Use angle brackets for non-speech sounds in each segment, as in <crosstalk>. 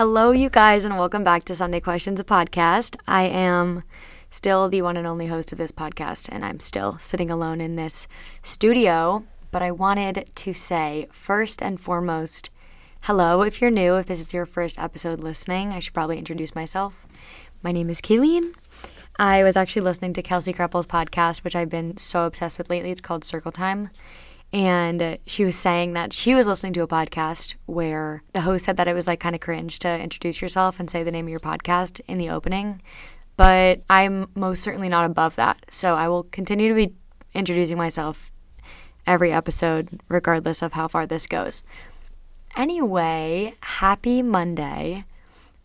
Hello, you guys, and welcome back to Sunday Questions, a podcast. I am still the one and only host of this podcast, and I'm still sitting alone in this studio. But I wanted to say, first and foremost, hello. If you're new, if this is your first episode listening, I should probably introduce myself. My name is Cailin. I was actually listening to Kelsey Kreppel's podcast, which I've been so obsessed with lately. It's called Circle Time. And she was saying that she was listening to a podcast where the host said that it was like kind of cringe to introduce yourself and say the name of your podcast in the opening. But I'm most certainly not above that. So I will continue to be introducing myself every episode, regardless of how far this goes. Anyway, happy Monday.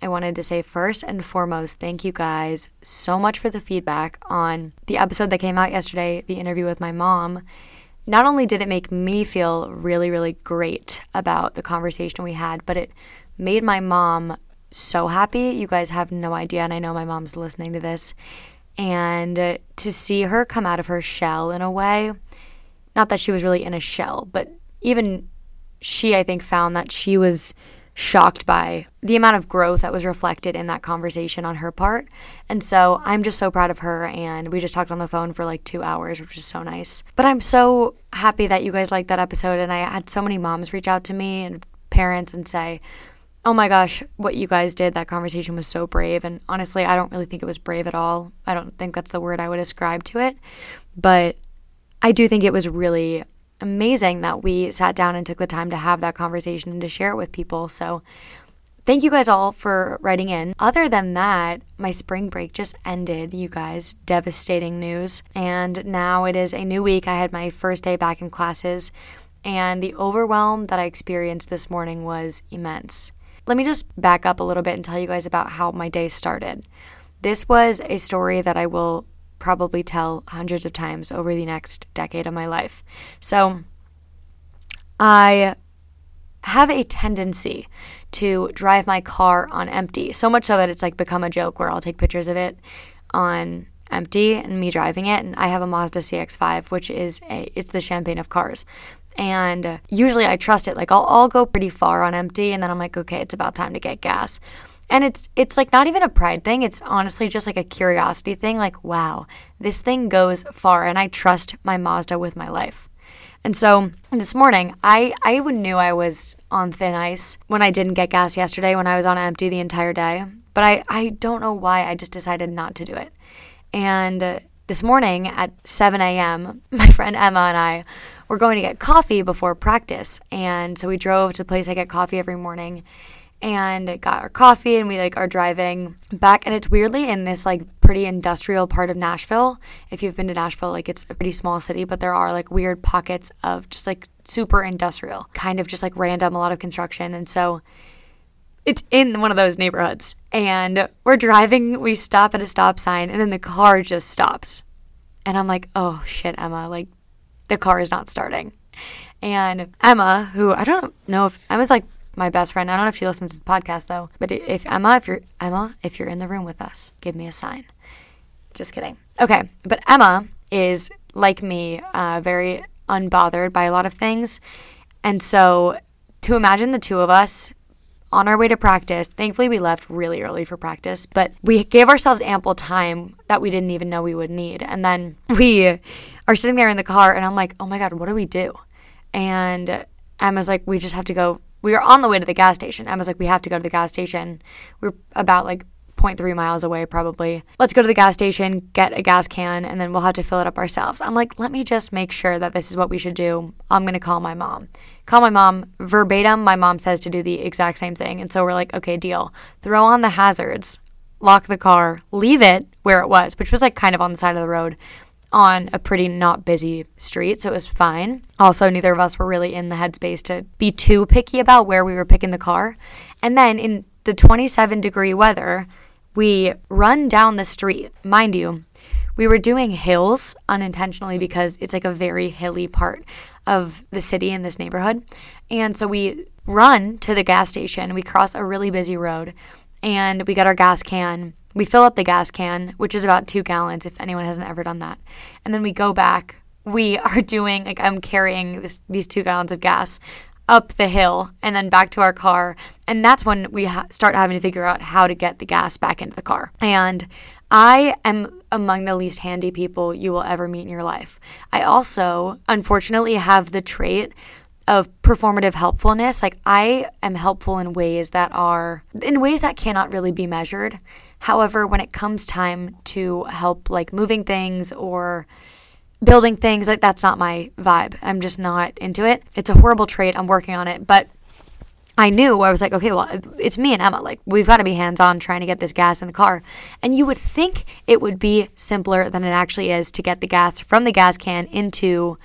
I wanted to say first and foremost, thank you guys so much for the feedback on the episode that came out yesterday, the interview with my mom not only did it make me feel really, really great about the conversation we had, but it made my mom so happy. You guys have no idea, and I know my mom's listening to this. And uh, to see her come out of her shell in a way, not that she was really in a shell, but even she, I think, found that she was shocked by the amount of growth that was reflected in that conversation on her part. And so I'm just so proud of her. And we just talked on the phone for like two hours, which is so nice. But I'm so happy that you guys liked that episode. And I had so many moms reach out to me and parents and say, Oh my gosh, what you guys did, that conversation was so brave. And honestly, I don't really think it was brave at all. I don't think that's the word I would ascribe to it. But I do think it was really amazing that we sat down and took the time to have that conversation and to share it with people. So, thank you guys all for writing in. Other than that, my spring break just ended, you guys. Devastating news. And now it is a new week. I had my first day back in classes, and the overwhelm that I experienced this morning was immense. Let me just back up a little bit and tell you guys about how my day started. This was a story that I will probably tell hundreds of times over the next decade of my life. So I have a tendency to drive my car on empty, so much so that it's like become a joke where I'll take pictures of it on empty and me driving it and I have a Mazda CX-5 which is a it's the champagne of cars. And usually I trust it like I'll I'll go pretty far on empty and then I'm like okay, it's about time to get gas. And it's it's like not even a pride thing. It's honestly just like a curiosity thing like wow, this thing goes far and I trust my Mazda with my life. And so this morning, I, I knew I was on thin ice when I didn't get gas yesterday when I was on empty the entire day. But I, I don't know why I just decided not to do it. And uh, this morning at 7 a.m., <laughs> my friend Emma and I were going to get coffee before practice. And so we drove to the place I get coffee every morning and got our coffee and we like are driving back and it's weirdly in this like pretty industrial part of Nashville. If you've been to Nashville, like it's a pretty small city, but there are like weird pockets of just like super industrial, kind of just like random, a lot of construction. And so it's in one of those neighborhoods. And we're driving, we stop at a stop sign, and then the car just stops. And I'm like, oh shit, Emma, like the car is not starting. And Emma, who I don't know if Emma's like my best friend. I don't know if she listens to the podcast though, but if Emma, if you're Emma, if you're in the room with us, give me a sign. Just kidding. Okay, but Emma is like me, uh, very unbothered by a lot of things, and so to imagine the two of us on our way to practice. Thankfully, we left really early for practice, but we gave ourselves ample time that we didn't even know we would need. And then we are sitting there in the car, and I'm like, oh my God, what do we do? And Emma's like, we just have to go we were on the way to the gas station. Emma's like, we have to go to the gas station. We are about like 0.3 miles away, probably. Let's go to the gas station, get a gas can, and then we'll have to fill it up ourselves. I'm like, let me just make sure that this is what we should do. I'm going to call my mom. Call my mom verbatim. My mom says to do the exact same thing. And so we're like, okay, deal. Throw on the hazards, lock the car, leave it where it was, which was like kind of on the side of the road on a pretty not busy street, so it was fine. Also, neither of us were really in the headspace to be too picky about where we were picking the car. And then in the 27 degree weather, we run down the street. Mind you, we were doing hills unintentionally because it's like a very hilly part of the city in this neighborhood. And so we run to the gas station, we cross a really busy road, and we get our gas can we fill up the gas can, which is about two gallons if anyone hasn't ever done that. And then we go back. We are <laughs> doing, like, I'm carrying this, these two gallons of gas up the hill and then back to our car. And that's when we ha- start having to figure out how to get the gas back into the car. And I am among the least handy people you will ever meet in your life. I also, unfortunately, have the trait of performative helpfulness. Like, I am helpful in ways that are, in ways that cannot really be measured. However, when it comes time to help, like moving things or building things, like that's not my vibe. I'm just not into it. It's a horrible trait. I'm working on it. But I knew I was like, okay, well, it's me and Emma. Like, we've got to be hands on trying to get this gas in the car. And you would think it would be simpler than it actually is to get the gas from the gas can into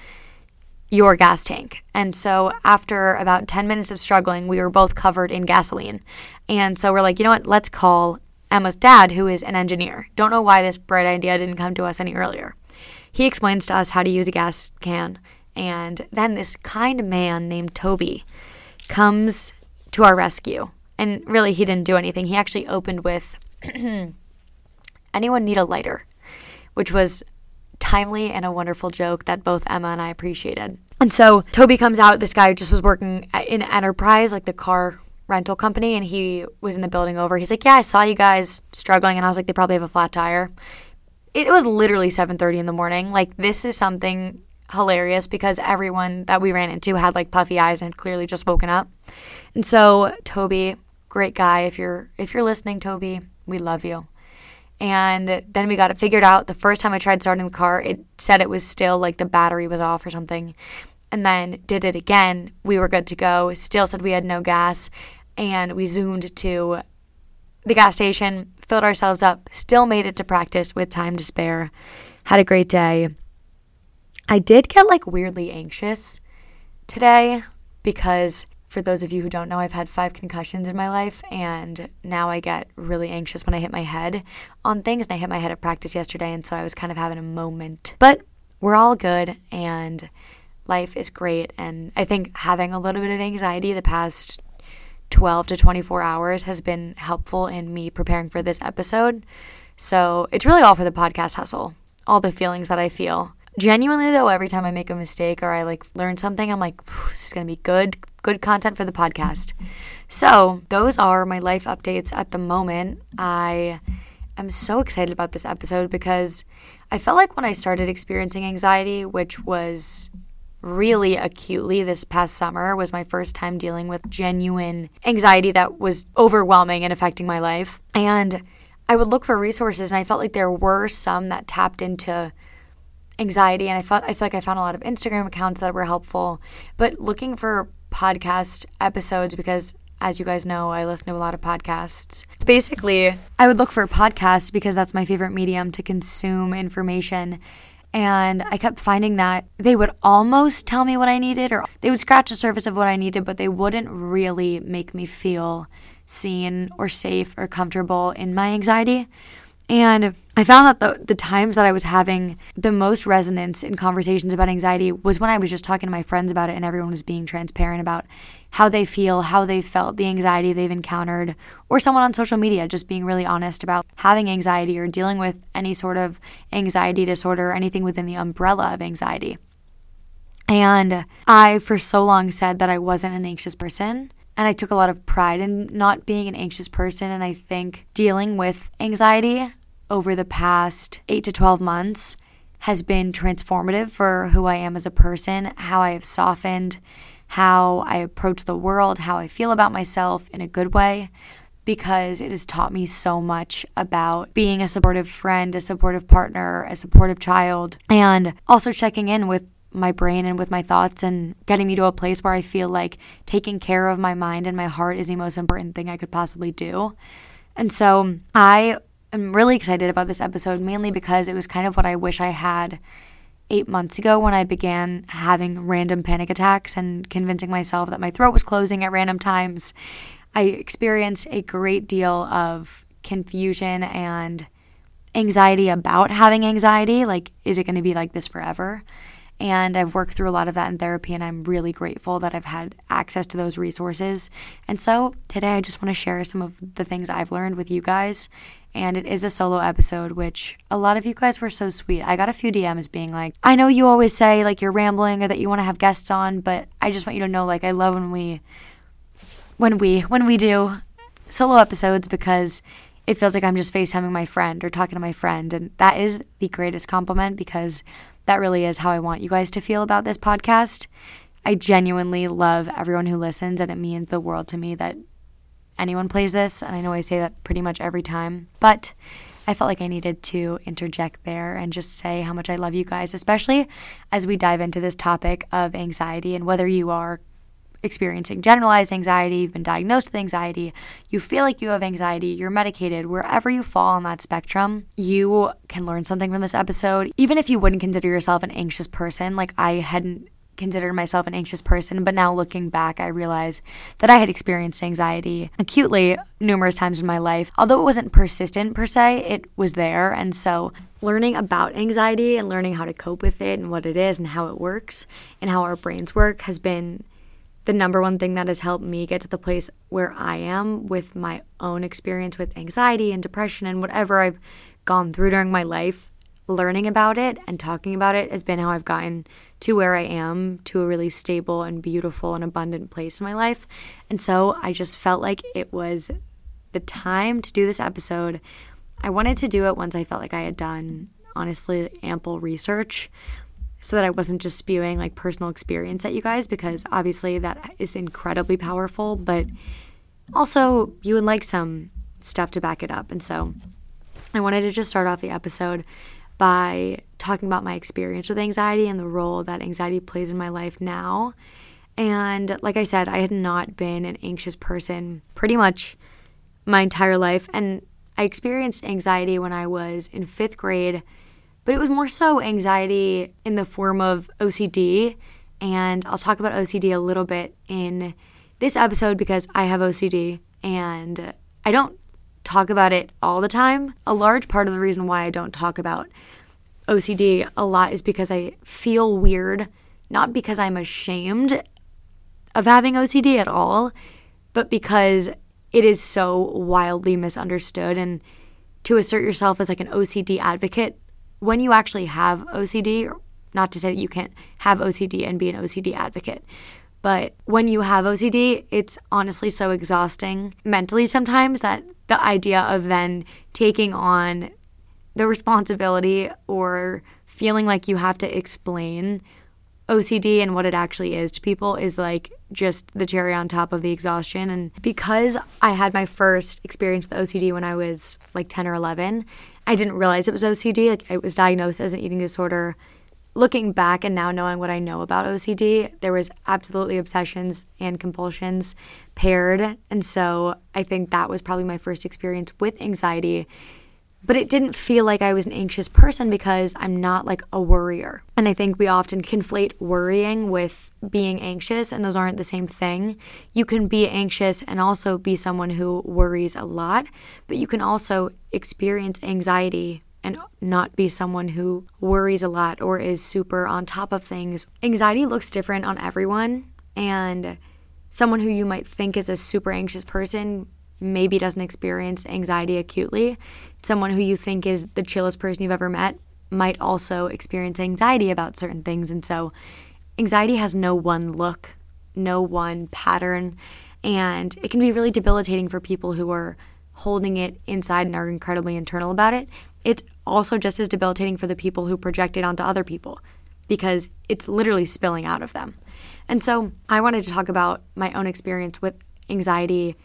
your gas tank. And so, after about 10 minutes of struggling, we were both covered in gasoline. And so, we're like, you know what? Let's call Emma's dad, who is an engineer. Don't know why this bright idea didn't come to us any earlier. He explains to us how to use a gas can. And then this kind man named Toby comes to our rescue. And really, he didn't do anything. He actually opened with <clears throat> anyone need a lighter, which was timely and a wonderful joke that both Emma and I appreciated. And so Toby comes out. This guy just was working in Enterprise, like the car rental company, and he was in the building over. He's like, "Yeah, I saw you guys struggling," and I was like, "They probably have a flat tire." It was literally 7:30 in the morning. Like this is something hilarious because everyone that we ran into had like puffy eyes and clearly just woken up. And so Toby, great guy. If you're if you're listening, Toby, we love you. And then we got it figured out. The first time I tried starting the car, it said it was still like the battery was off or something. And then did it again. We were good to go. Still said we had no gas. And we zoomed to the gas station, filled ourselves up, still made it to practice with time to spare. Had a great day. I did get like weirdly anxious today because for those of you who don't know, I've had five concussions in my life, and now I get really anxious when I hit my head on things. And I hit my head at practice yesterday, and so I was kind of having a moment. But we're all good, and life is great. And I think having a little bit of anxiety the past 12 to 24 hours has been helpful in me preparing for this episode. So it's really all for the podcast hustle, all the feelings that I feel. Genuinely though, every time I make a mistake or I like learn something, I'm like, this is gonna be good, good content for the podcast. So those are my life updates at the moment. I am so excited about this episode because I felt like when I started experiencing anxiety, which was really acutely this past summer was my first time dealing with genuine anxiety that was overwhelming and affecting my life. And I would look for resources and I felt like there were some that tapped into anxiety and I felt I feel like I found a lot of Instagram accounts that were helpful, but looking for podcast episodes because as you guys know, I listen to a lot of podcasts. Basically, I would look for podcasts because that's my favorite medium to consume information. And I kept finding that they would almost tell me what I needed, or they would scratch the surface of what I needed, but they wouldn't really make me feel seen or safe or comfortable in my anxiety. And I found that the, the times that I was having the most resonance in conversations about anxiety was when I was just talking to my friends about it and everyone was being transparent about how they feel, how they felt, the anxiety they've encountered, or someone on social media just being really honest about having anxiety or dealing with any sort of anxiety disorder or anything within the umbrella of anxiety. And I, for so long, said that I wasn't an anxious person. And I took a lot of pride in not being an anxious person. And I think dealing with anxiety over the past eight to 12 months has been transformative for who I am as a person, how I have softened, how I approach the world, how I feel about myself in a good way, because it has taught me so much about being a supportive friend, a supportive partner, a supportive child, and also checking in with my brain and with my thoughts and getting me to a place where I feel like taking care of my mind and my heart is the most important thing I could possibly do. And so I I'm really excited about this episode mainly because it was kind of what I wish I had eight months ago when I began having random panic attacks and convincing myself that my throat was closing at random times. I experienced a great deal of confusion and anxiety about having anxiety. Like, is it going to be like this forever? And I've worked through a lot of that in therapy, and I'm really grateful that I've had access to those resources. And so today I just want to share some of the things I've learned with you guys. And it is a solo episode, which a lot of you guys were so sweet. I got a few DMs being like, I know you always say like you're rambling or that you want to have guests on, but I just want you to know like I love when we when we when we do solo episodes because it feels like I'm just FaceTiming my friend or talking to my friend. And that is the greatest compliment because that really is how I want you guys to feel about this podcast. I genuinely love everyone who listens, and it means the world to me that anyone plays this. And I know I say that pretty much every time, but I felt like I needed to interject there and just say how much I love you guys, especially as we dive into this topic of anxiety and whether you are experiencing generalized anxiety, you've been diagnosed with anxiety, you feel like you have anxiety, you're medicated, wherever you fall on that spectrum, you can learn something from this episode. Even if you wouldn't consider yourself an anxious person, like I hadn't considered myself an anxious person, but now looking back, I realize that I had experienced anxiety acutely numerous times in my life. Although it wasn't persistent per se, it was there. And so, learning about anxiety and learning how to cope with it and what it is and how it works and how our brains work has been the number one thing that has helped me get to the place where I am with my own experience with anxiety and depression and whatever I've gone through during my life, learning about it and talking about it has been how I've gotten to where I am, to a really stable and beautiful and abundant place in my life. And so I just felt like it was the time to do this episode. I wanted to do it once I felt like I had done, honestly, ample research so that I wasn't just spewing like personal experience at you guys because obviously that is incredibly powerful, but also you would like some stuff to back it up. And so I wanted to just start off the episode by talking about my experience with anxiety and the role that anxiety plays in my life now. And like I said, I had not been an anxious person pretty much my entire life. And I experienced anxiety when I was in fifth grade but it was more so anxiety in the form of OCD. And I'll talk about OCD a little bit in this episode because I have OCD and I don't talk about it all the time. A large part of the reason why I don't talk about OCD a lot is because I feel weird, not because I'm ashamed of having OCD at all, but because it is so wildly misunderstood. And to assert yourself as like an OCD advocate when you actually have OCD, not to say that you can't have OCD and be an OCD advocate, but when you have OCD, it's honestly so exhausting mentally sometimes that the idea of then taking on the responsibility or feeling like you have to explain OCD and what it actually is to people is like just the cherry on top of the exhaustion. And because I had my first experience with OCD when I was like 10 or 11, I didn't realize it was OCD. Like it was diagnosed as an eating disorder. Looking back and now knowing what I know about OCD, there was absolutely obsessions and compulsions paired. And so I think that was probably my first experience with anxiety but it didn't feel like I was an anxious person because I'm not like a worrier. And I think we often conflate worrying with being anxious, and those aren't the same thing. You can be anxious and also be someone who worries a lot, but you can also experience anxiety and not be someone who worries a lot or is super on top of things. Anxiety looks different on everyone, and someone who you might think is a super anxious person maybe doesn't experience anxiety acutely. Someone who you think is the chillest person you've ever met might also experience anxiety about certain things. And so, anxiety has no one look, no one pattern, and it can be really debilitating for people who are holding it inside and are incredibly internal about it. It's also just as debilitating for the people who project it onto other people because it's literally spilling out of them. And so, I wanted to talk about my own experience with anxiety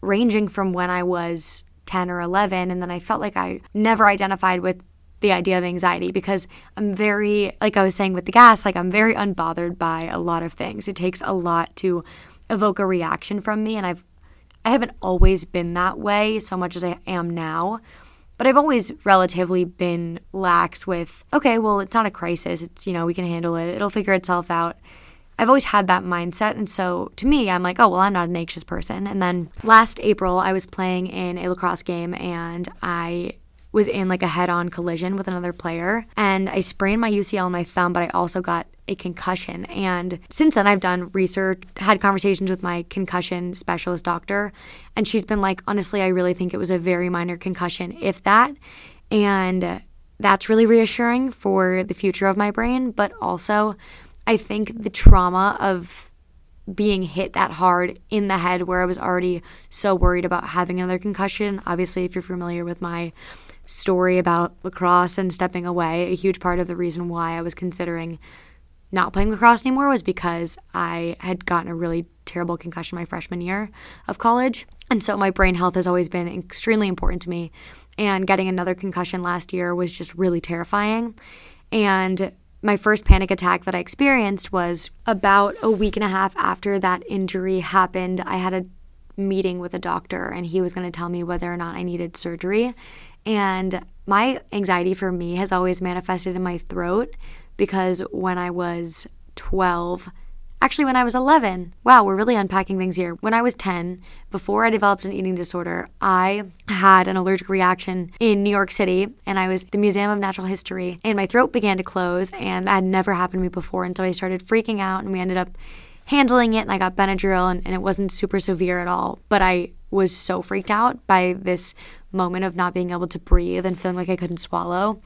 ranging from when I was 10 or 11. And then I felt like I never identified with the idea of anxiety because I'm very, like I was saying with the gas, like I'm very unbothered by a lot of things. It takes a lot to evoke a reaction from me. And I've, I haven't always been that way so much as I am now. But I've always relatively been lax with, okay, well, it's not a crisis. It's, you know, we can handle it. It'll figure itself out. I've always had that mindset. And so to me, I'm like, oh, well, I'm not an anxious person. And then last April, I was playing in a lacrosse game and I was in like a head on collision with another player. And I sprained my UCL and my thumb, but I also got a concussion. And since then, I've done research, had conversations with my concussion specialist doctor. And she's been like, honestly, I really think it was a very minor concussion, if that. And that's really reassuring for the future of my brain. But also, I think the trauma of being hit that hard in the head where I was already so worried about having another concussion. Obviously, if you're familiar with my story about lacrosse and stepping away, a huge part of the reason why I was considering not playing lacrosse anymore was because I had gotten a really terrible concussion my freshman year of college. And so my brain health has always been extremely important to me. And getting another concussion last year was just really terrifying. And my first panic attack that I experienced was about a week and a half after that injury happened. I had a meeting with a doctor and he was going to tell me whether or not I needed surgery. And my anxiety for me has always manifested in my throat because when I was 12, Actually, when I was 11, wow, we're really unpacking things here. When I was 10, before I developed an eating disorder, I had an allergic reaction in New York City and I was at the Museum of Natural History and my throat began to close and that had never happened to me before. And so I started freaking out and we ended up handling it and I got Benadryl and, and it wasn't super severe at all. But I was so freaked out by this moment of not being able to breathe and feeling like I couldn't swallow.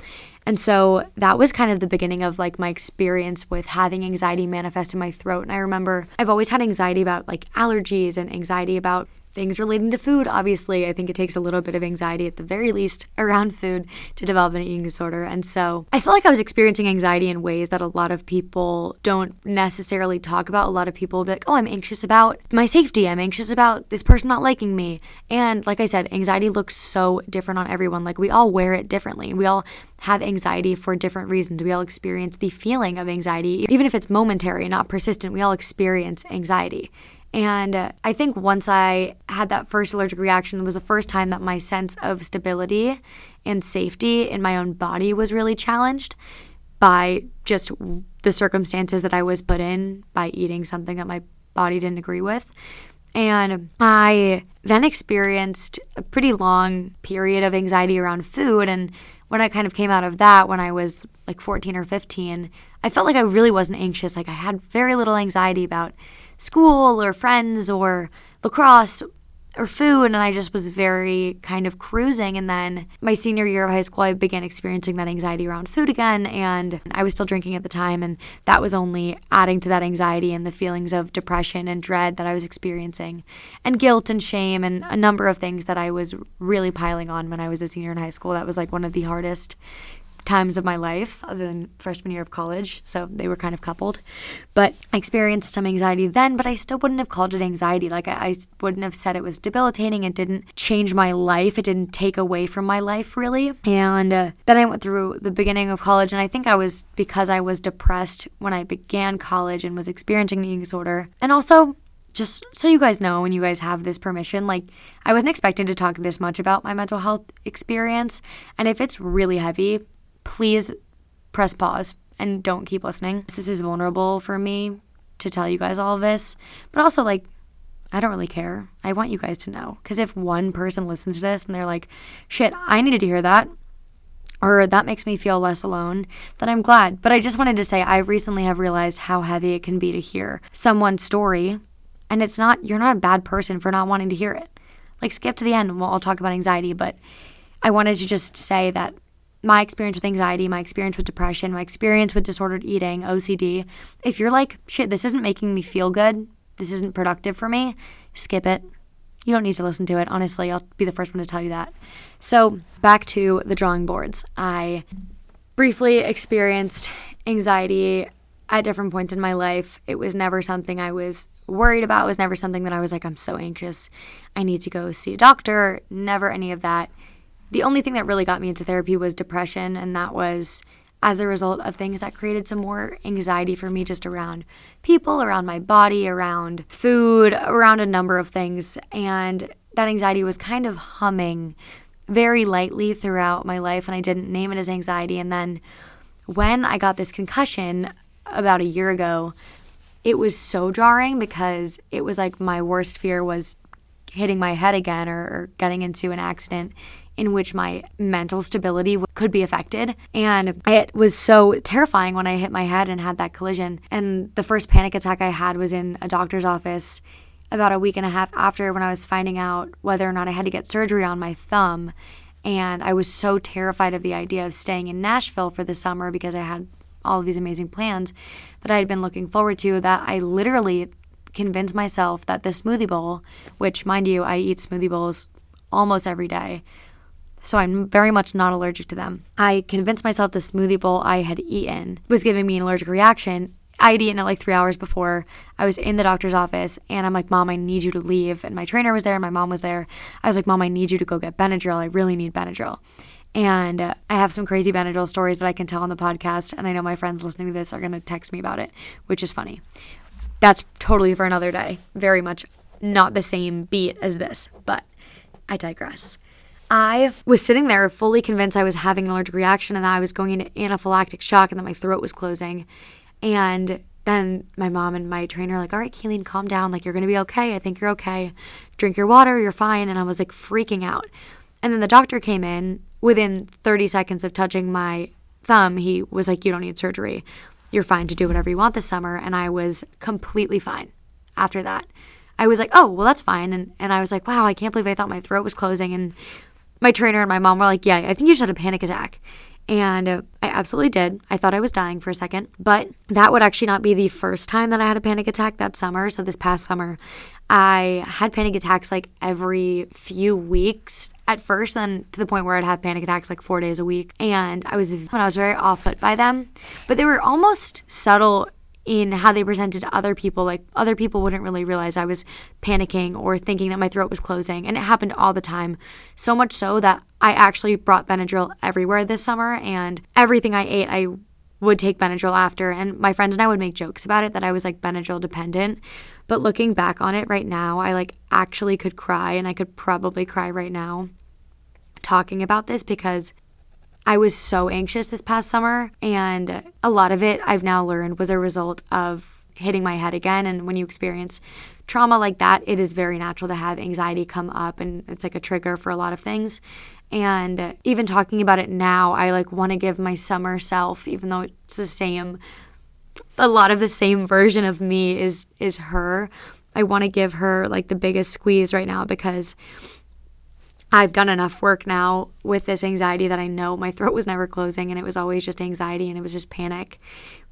And so that was kind of the beginning of like my experience with having anxiety manifest in my throat. And I remember I've always had anxiety about like allergies and anxiety about things relating to food. Obviously, I think it takes a little bit of anxiety at the very least around food to develop an eating disorder. And so I feel like I was experiencing anxiety in ways that a lot of people don't necessarily talk about. A lot of people be like, oh, I'm anxious about my safety. I'm anxious about this person not liking me. And like I said, anxiety looks so different on everyone. Like we all wear it differently. We all have anxiety for different reasons. We all experience the feeling of anxiety, even if it's momentary and not persistent. We all experience anxiety. And uh, I think once I had that first allergic reaction, it was the first time that my sense of stability and safety in my own body was really challenged by just the circumstances that I was put in by eating something that my body didn't agree with. And I then experienced a pretty long period of anxiety around food. And when I kind of came out of that, when I was like 14 or 15, I felt like I really wasn't anxious. Like I had very little anxiety about school or friends or lacrosse or food and I just was very kind of cruising. And then my senior year of high school I began experiencing that anxiety around food again and I was still drinking at the time and that was only adding to that anxiety and the feelings of depression and dread that I was experiencing and guilt and shame and a number of things that I was really piling on when I was a senior in high school. That was like one of the hardest times of my life other than freshman year of college. So they were kind of coupled. But I experienced some anxiety then, but I still wouldn't have called it anxiety. Like I, I wouldn't have said it was debilitating. It didn't change my life. It didn't take away from my life really. And uh, then I went through the beginning of college, and I think I was because I was depressed when I began college and was experiencing an eating disorder. And also, just so you guys know and you guys have this permission, like I wasn't expecting to talk this much about my mental health experience. And if it's really heavy, please press pause and don't keep listening. This is vulnerable for me to tell you guys all of this, but also like I don't really care. I want you guys to know because if one person listens to this and they're like, "Shit, I needed to hear that." Or that makes me feel less alone, then I'm glad. But I just wanted to say I recently have realized how heavy it can be to hear someone's story and it's not you're not a bad person for not wanting to hear it. Like skip to the end and we'll all talk about anxiety, but I wanted to just say that my experience with anxiety, my experience with depression, my experience with disordered eating, OCD, if you're like, shit, this isn't making me feel good, this isn't productive for me, skip it. You don't need to listen to it. Honestly, I'll be the first one to tell you that. So, back to the drawing boards. I briefly experienced anxiety at different points in my life. It was never something I was worried about. It was never something that I was like, I'm so anxious. I need to go see a doctor. Never any of that the only thing that really got me into therapy was depression, and that was as a result of things that created some more anxiety for me just around people, around my body, around food, around a number of things. And that anxiety was kind of humming very lightly throughout my life, and I didn't name it as anxiety. And then when I got this concussion about a year ago, it was so jarring because it was like my worst fear was hitting my head again or, or getting into an accident in which my mental stability could be affected. And it was so terrifying when I hit my head and had that collision. And the first panic attack I had was in a doctor's office about a week and a half after when I was finding out whether or not I had to get surgery on my thumb. And I was so terrified of the idea of staying in Nashville for the summer because I had all of these amazing plans that I had been looking forward to that I literally convinced myself that the smoothie bowl, which, mind you, I eat smoothie bowls almost every day, so I'm very much not allergic to them. I convinced myself the smoothie bowl I had eaten was giving me an allergic reaction. I had eaten it like three hours before. I was in the doctor's office and I'm like, Mom, I need you to leave. And my trainer was there and my mom was there. I was like, Mom, I need you to go get Benadryl. I really need Benadryl. And uh, I have some crazy Benadryl stories that I can tell on the podcast. And I know my friends listening to this are going to text me about it, which is funny. That's totally for another day. Very much not the same beat as this, but I digress. I was sitting there fully convinced I was having an allergic reaction and that I was going into anaphylactic shock and that my throat was closing. And then my mom and my trainer like, all right, Cailin, calm down. Like, you're going to be okay. I think you're okay. Drink your water. You're fine. And I was like freaking out. And then the doctor came in within 30 seconds of touching my thumb. He was like, you don't need surgery. You're fine to do whatever you want this summer. And I was completely fine after that. I was like, oh, well, that's fine. And, and I was like, wow, I can't believe I thought my throat was closing. And my trainer and my mom were like, yeah, I think you just had a panic attack. And uh, I absolutely did. I thought I was dying for a second, but that would actually not be the first time that I had a panic attack that summer. So, this past summer, I had panic attacks like every few weeks at first, then to the point where I'd have panic attacks like four days a week. And I was, when I was very off put by them, but they were almost subtle in how they presented to other people. Like other people wouldn't really realize I was panicking or thinking that my throat was closing. And it happened all the time. So much so that I actually brought Benadryl everywhere this summer and everything I ate, I would take Benadryl after. And my friends and I would make jokes about it that I was like Benadryl dependent. But looking back on it right now, I like actually could cry and I could probably cry right now talking about this because I was so anxious this past summer, and a lot of it I've now learned was a result of hitting my head again. And when you experience trauma like that, it is very natural to have anxiety come up, and it's like a trigger for a lot of things. And even talking about it now, I like want to give my summer self, even though it's the same, a lot of the same version of me is is her. I want to give her like the biggest squeeze right now because I've done enough work now with this anxiety that I know my throat was never closing and it was always just anxiety and it was just panic.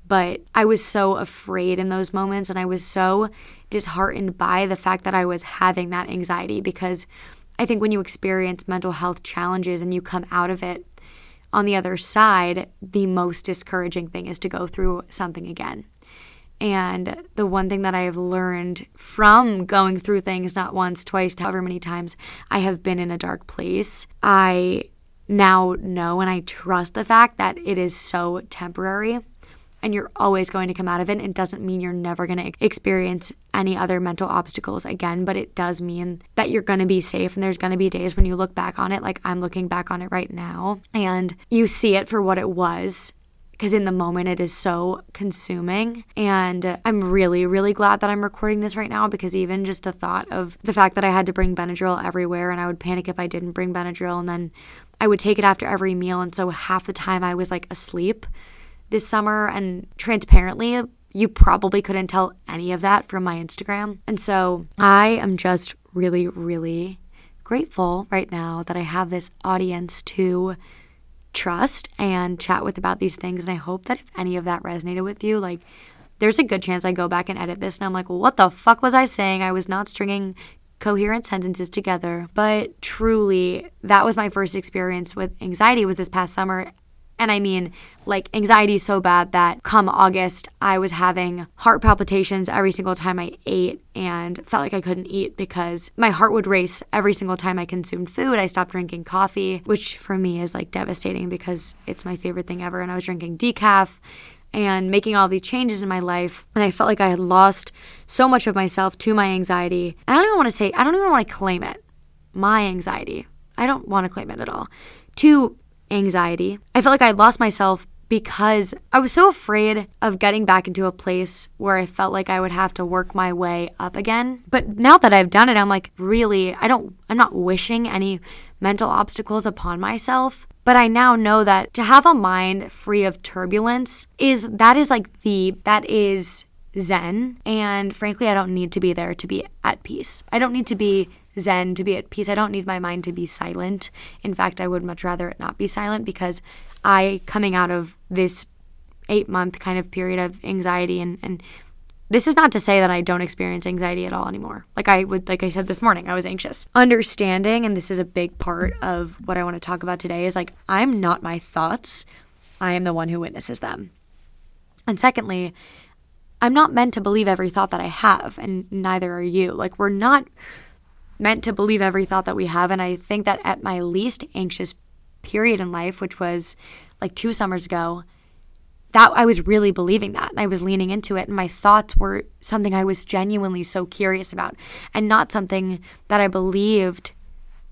But I was so afraid in those moments and I was so disheartened by the fact that I was having that anxiety because I think when you experience mental health challenges and you come out of it on the other side, the most discouraging thing is to go through something again. And the one thing that I have learned from going through things not once, twice, however many times I have been in a dark place, I now know and I trust the fact that it is so temporary and you're always going to come out of it. It doesn't mean you're never going to experience any other mental obstacles again, but it does mean that you're going to be safe. And there's going to be days when you look back on it, like I'm looking back on it right now, and you see it for what it was because in the moment it is so consuming. And I'm really, really glad that I'm recording this right now because even just the thought of the fact that I had to bring Benadryl everywhere and I would panic if I didn't bring Benadryl and then I would take it after every meal. And so half the time I was like asleep this summer. And transparently, you probably couldn't tell any of that from my Instagram. And so I am just really, really grateful right now that I have this audience to trust and chat with about these things. And I hope that if any of that resonated with you, like there's a good chance I go back and edit this and I'm like, well, what the fuck was I saying? I was not stringing coherent sentences together. But truly, that was my first experience with anxiety was this past summer and I mean, like anxiety is so bad that come August, I was having heart palpitations every single time I ate and felt like I couldn't eat because my heart would race every single time I consumed food. I stopped drinking coffee, which for me is like devastating because it's my favorite thing ever. And I was drinking decaf and making all these changes in my life. And I felt like I had lost so much of myself to my anxiety. I don't even want to say, I don't even want to claim it. My anxiety. I don't want to claim it at all. To anxiety. I felt like I lost myself because I was so afraid of getting back into a place where I felt like I would have to work my way up again. But now that I've done it, I'm like, really, I don't, I'm not wishing any mental obstacles upon myself. But I now know that to have a mind free of turbulence is, that is like the, that is zen. And frankly, I don't need to be there to be at peace. I don't need to be zen to be at peace. I don't need my mind to be silent. In fact, I would much rather it not be silent because I, coming out of this eight month kind of period of anxiety and, and this is not to say that I don't experience anxiety at all anymore. Like I would like I said this morning, I was anxious. Understanding and this is a big part of what I want to talk about today is like I'm not my thoughts. I am the one who witnesses them. And secondly, I'm not meant to believe every thought that I have and neither are you. Like we're not meant to believe every thought that we have and I think that at my least anxious period in life, which was like 2 summers ago, that I was really believing that and I was leaning into it and my thoughts were something I was genuinely so curious about and not something that I believed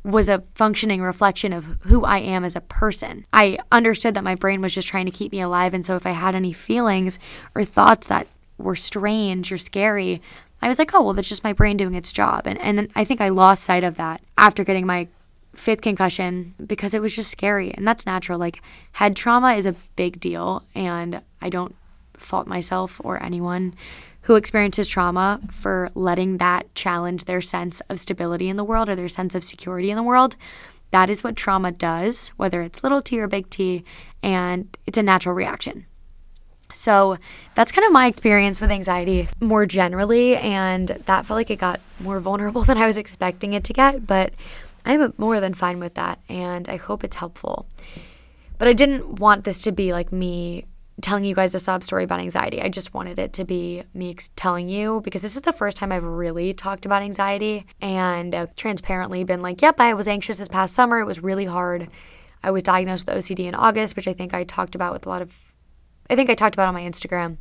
was a functioning reflection of who I am as a person. I understood that my brain was just trying to keep me alive and so if I had any feelings or thoughts that were strange or scary, I was like, oh, well, that's just my brain doing its job. And, and I think I lost sight of that after getting my fifth concussion because it was just scary and that's natural. Like head trauma is a big deal and I don't fault myself or anyone who experiences trauma for letting that challenge their sense of stability in the world or their sense of security in the world. That is what trauma does, whether it's little t or big T, and it's a natural reaction. So that's kind of my experience with anxiety more generally, and that felt like it got more vulnerable <laughs> than I was expecting it to get, but I'm more than fine with that, and I hope it's helpful. But I didn't want this to be like me telling you guys a sob story about anxiety. I just wanted it to be me telling you because this is the first time I've really talked about anxiety and transparently been like, yep, I was anxious this past summer. It was really hard. I was diagnosed with OCD in August, which I think I talked about with a lot of, I think I talked about on my Instagram.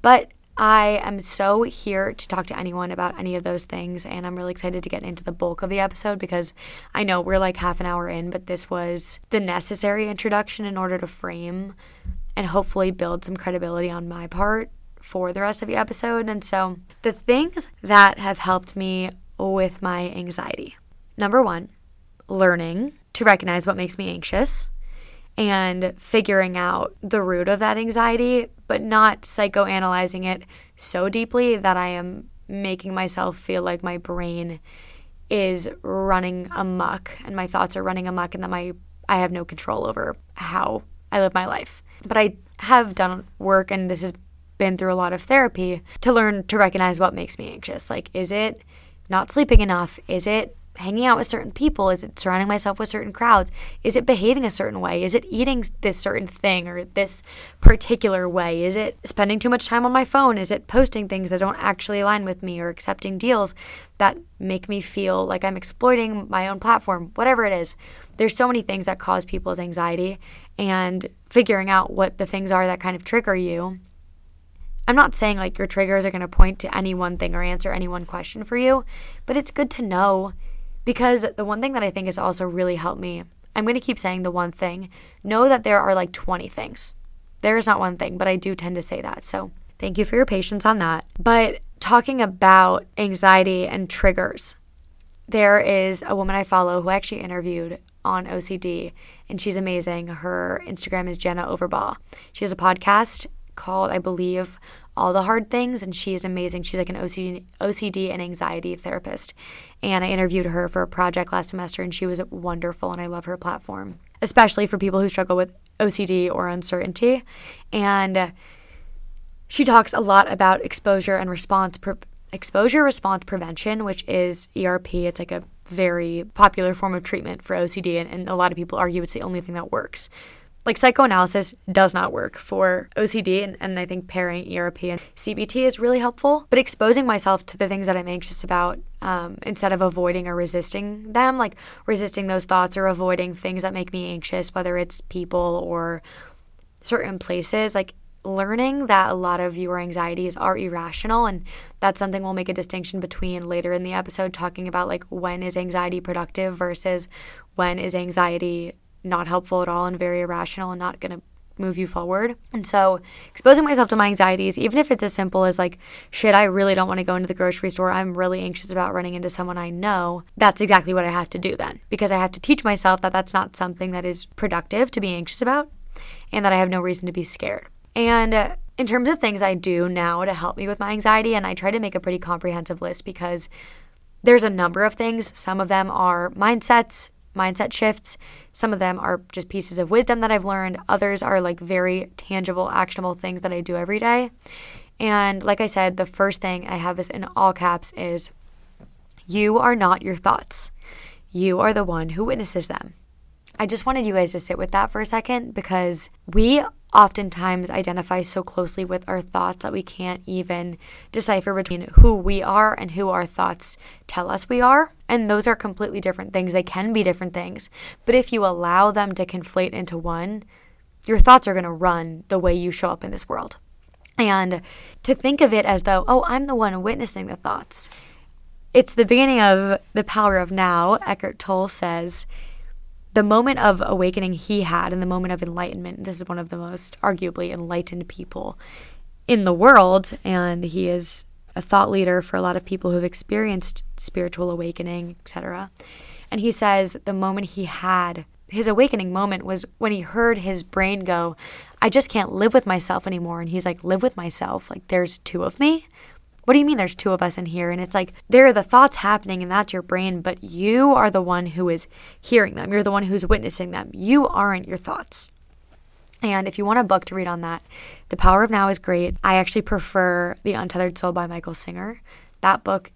But I am so here to talk to anyone about any of those things, and I'm really excited to get into the bulk of the episode because I know we're like half an hour in, but this was the necessary introduction in order to frame and hopefully build some credibility on my part for the rest of the episode. And so, the things that have helped me with my anxiety number one, learning to recognize what makes me anxious and figuring out the root of that anxiety, but not psychoanalyzing it so deeply that I am making myself feel like my brain is running amok and my thoughts are running amok and that my I have no control over how I live my life. But I have done work and this has been through a lot of therapy to learn to recognize what makes me anxious. Like is it not sleeping enough? Is it hanging out with certain people? Is it surrounding myself with certain crowds? Is it behaving a certain way? Is it eating this certain thing or this particular way? Is it spending too much time on my phone? Is it posting things that don't actually align with me or accepting deals that make me feel like I'm exploiting my own platform? Whatever it is, there's so many things that cause people's anxiety and figuring out what the things are that kind of trigger you. I'm not saying like your triggers are going to point to any one thing or answer any one question for you, but it's good to know because the one thing that I think has also really helped me, I'm going to keep saying the one thing, know that there are like 20 things. There is not one thing, but I do tend to say that. So thank you for your patience on that. But talking about anxiety and triggers, there is a woman I follow who I actually interviewed on OCD, and she's amazing. Her Instagram is Jenna Overbaugh. She has a podcast called, I believe, all the hard things and she is amazing. She's like an OCD, OCD and anxiety therapist. And I interviewed her for a project last semester and she was wonderful and I love her platform, especially for people who struggle with OCD or uncertainty. And uh, she talks a lot about exposure and response pre- exposure response prevention, which is ERP. It's like a very popular form of treatment for OCD and, and a lot of people argue it's the only thing that works like psychoanalysis does not work for OCD, and, and I think pairing ERP and CBT is really helpful. But exposing myself to the things that I'm anxious about um, instead of avoiding or resisting them, like resisting those thoughts or avoiding things that make me anxious, whether it's people or certain places, like learning that a lot of your anxieties are irrational and that's something we'll make a distinction between later in the episode talking about like when is anxiety productive versus when is anxiety not helpful at all and very irrational and not going to move you forward. And so, exposing myself to my anxieties, even if it's as simple as like, shit, I really don't want to go into the grocery store. I'm really anxious about running into someone I know. That's exactly what I have to do then, because I have to teach myself that that's not something that is productive to be anxious about and that I have no reason to be scared. And uh, in terms of things I do now to help me with my anxiety, and I try to make a pretty comprehensive list because there's a number of things. Some of them are mindsets, mindset shifts. Some of them are just pieces of wisdom that I've learned. Others are like very tangible, actionable things that I do every day. And like I said, the first thing I have is in all caps is you are not your thoughts. You are the one who witnesses them. I just wanted you guys to sit with that for a second because we oftentimes identify so closely with our thoughts that we can't even decipher between who we are and who our thoughts tell us we are. And those are completely different things. They can be different things. But if you allow them to conflate into one, your thoughts are going to run the way you show up in this world. And to think of it as though, oh, I'm the one witnessing the thoughts. It's the beginning of the power of now. Eckhart Tolle says, the moment of awakening he had and the moment of enlightenment, this is one of the most arguably enlightened people in the world. And he is a thought leader for a lot of people who've experienced spiritual awakening, etc. And he says the moment he had his awakening moment was when he heard his brain go, I just can't live with myself anymore. And he's like, live with myself. Like, there's two of me. What do you mean there's two of us in here? And it's like, there are the thoughts happening, and that's your brain, but you are the one who is hearing them. You're the one who's witnessing them. You aren't your thoughts. And if you want a book to read on that, The Power of Now is great. I actually prefer The Untethered Soul by Michael Singer. That book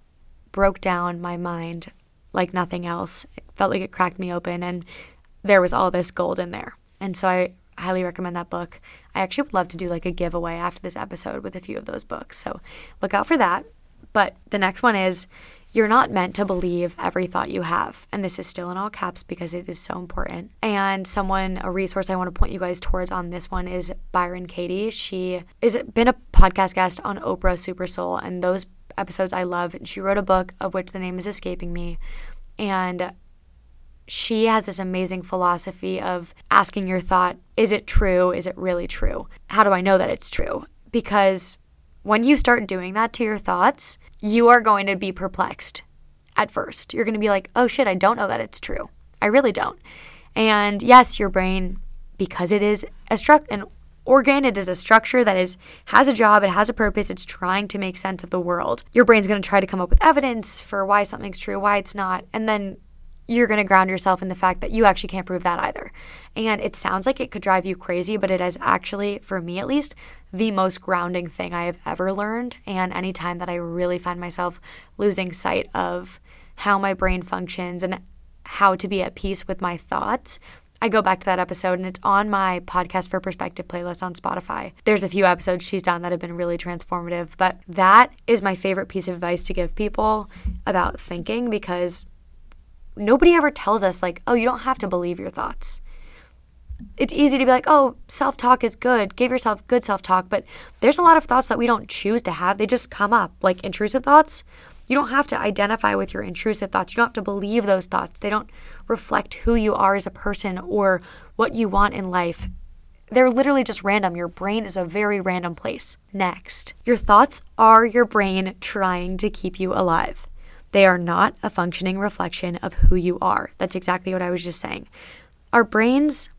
broke down my mind like nothing else. It felt like it cracked me open, and there was all this gold in there. And so I highly recommend that book. I actually would love to do like a giveaway after this episode with a few of those books. So look out for that. But the next one is you're not meant to believe every thought you have. And this is still in all caps because it is so important. And someone, a resource I want to point you guys towards on this one is Byron Katie. She has been a podcast guest on Oprah Super Soul, and those episodes I love. She wrote a book of which the name is escaping me. And she has this amazing philosophy of asking your thought, is it true? Is it really true? How do I know that it's true? Because when you start doing that to your thoughts, you are going to be perplexed at first. You're going to be like, oh shit, I don't know that it's true. I really don't. And yes, your brain, because it is a struct an organ, it is a structure that is has a job, it has a purpose, it's trying to make sense of the world. Your brain's going to try to come up with evidence for why something's true, why it's not, and then you're going to ground yourself in the fact that you actually can't prove that either. And it sounds like it could drive you crazy, but it is actually, for me at least, the most grounding thing I have ever learned. And anytime that I really find myself losing sight of how my brain functions and how to be at peace with my thoughts, I go back to that episode and it's on my podcast for perspective playlist on Spotify. There's a few episodes she's done that have been really transformative, but that is my favorite piece of advice to give people about thinking because nobody ever tells us, like, oh, you don't have to believe your thoughts. It's easy to be like, oh, self talk is good. Give yourself good self talk. But there's a lot of thoughts that we don't choose to have. They just come up, like intrusive thoughts. You don't have to identify with your intrusive thoughts. You don't have to believe those thoughts. They don't reflect who you are as a person or what you want in life. They're literally just random. Your brain is a very random place. Next, your thoughts are your brain trying to keep you alive. They are not a functioning reflection of who you are. That's exactly what I was just saying. Our brains,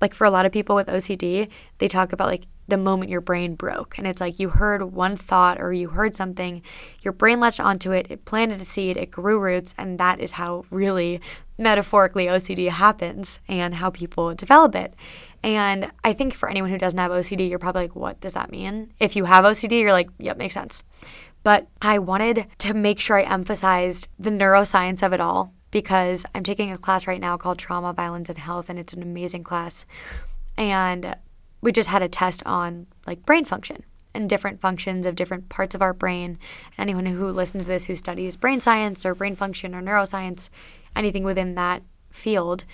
like for a lot of people with OCD, they talk about like the moment your brain broke. And it's like you heard one thought or you heard something, your brain latched onto it, it planted a seed, it grew roots, and that is how really metaphorically OCD happens and how people develop it. And I think for anyone who doesn't have OCD, you're probably like, what does that mean? If you have OCD, you're like, yep, makes sense. But I wanted to make sure I emphasized the neuroscience of it all because I'm taking a class right now called Trauma, Violence, and Health, and it's an amazing class. And we just had a test on like brain function and different functions of different parts of our brain. Anyone who listens to this who studies brain science or brain function or neuroscience, anything within that field,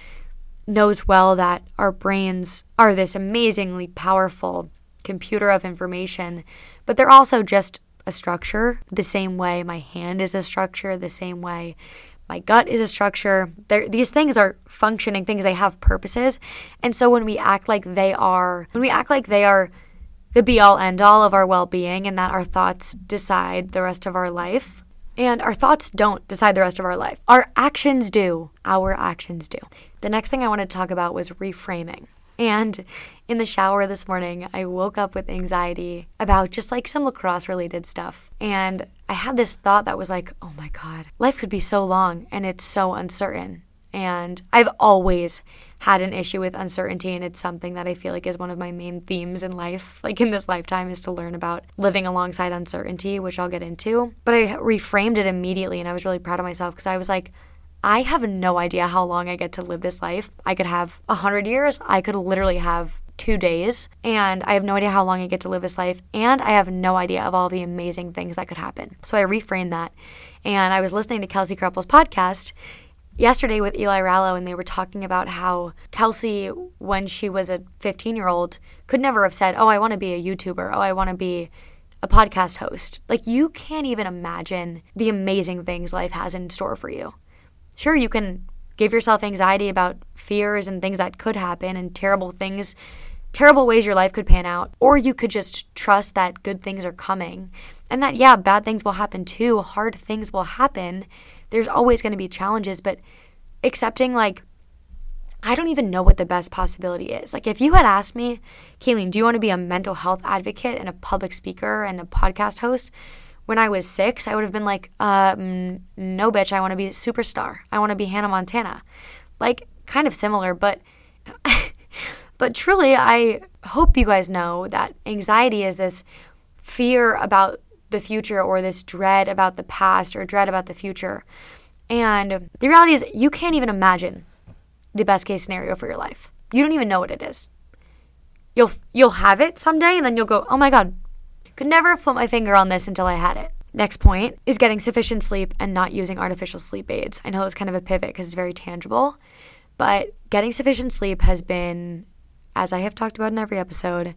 knows well that our brains are this amazingly powerful computer of information, but they're also just a structure the same way my hand is a structure, the same way My gut is a structure. They're, these things are functioning things. They have purposes. And so when we act like they are, when we act like they are the be all end all of our well being and that our thoughts decide the rest of our life, and our thoughts don't decide the rest of our life. Our actions do. Our actions do. The next thing I want to talk about was reframing. And in the shower this morning, I woke up with anxiety about just like some lacrosse related stuff. And I had this thought that was like, oh my God, life could be so long and it's so uncertain. And I've always had an issue with uncertainty and it's something that I feel like is one of my main themes in life <laughs> like in this lifetime is to learn about living alongside uncertainty which I'll get into but I reframed it immediately and I was really proud of myself because I was like I have no idea how long I get to live this life. I could have a 100 years, I could literally have two days, and I have no idea how long I get to live this life, and I have no idea of all the amazing things that could happen. So I reframed that, and I was listening to Kelsey Kreppel's podcast, yesterday with Eli Rallo, and they were talking about how Kelsey, when she was a 15 year old, could never have said, Oh, I want to be a YouTuber. Oh, I want to be a podcast host. Like, you can't even imagine the amazing things life has in store for you. Sure, you can give yourself anxiety about fears and things that could happen and terrible things, terrible ways your life could pan out, or you could just trust that good things are coming and that, yeah, bad things will happen too, hard things will happen there's always going to be challenges, but accepting like I don't even know what the best possibility is. Like, if you had asked me, Cailin, do you want to be a mental health advocate and a public speaker and a podcast host? When I was six, I would have been like, um, no, bitch, I want to be a superstar. I want to be Hannah Montana. Like, kind of similar, but. <laughs> but truly, I hope you guys know that anxiety is this fear about the future or this dread about the past or dread about the future. And the reality is, you can't even imagine the best case scenario for your life. You don't even know what it is. You'll you'll have it someday, and then you'll go, "Oh my god, could never have put my finger on this until I had it." Next point is getting sufficient sleep and not using artificial sleep aids. I know it's kind of a pivot because it's very tangible, but getting sufficient sleep has been, as I have talked about in every episode,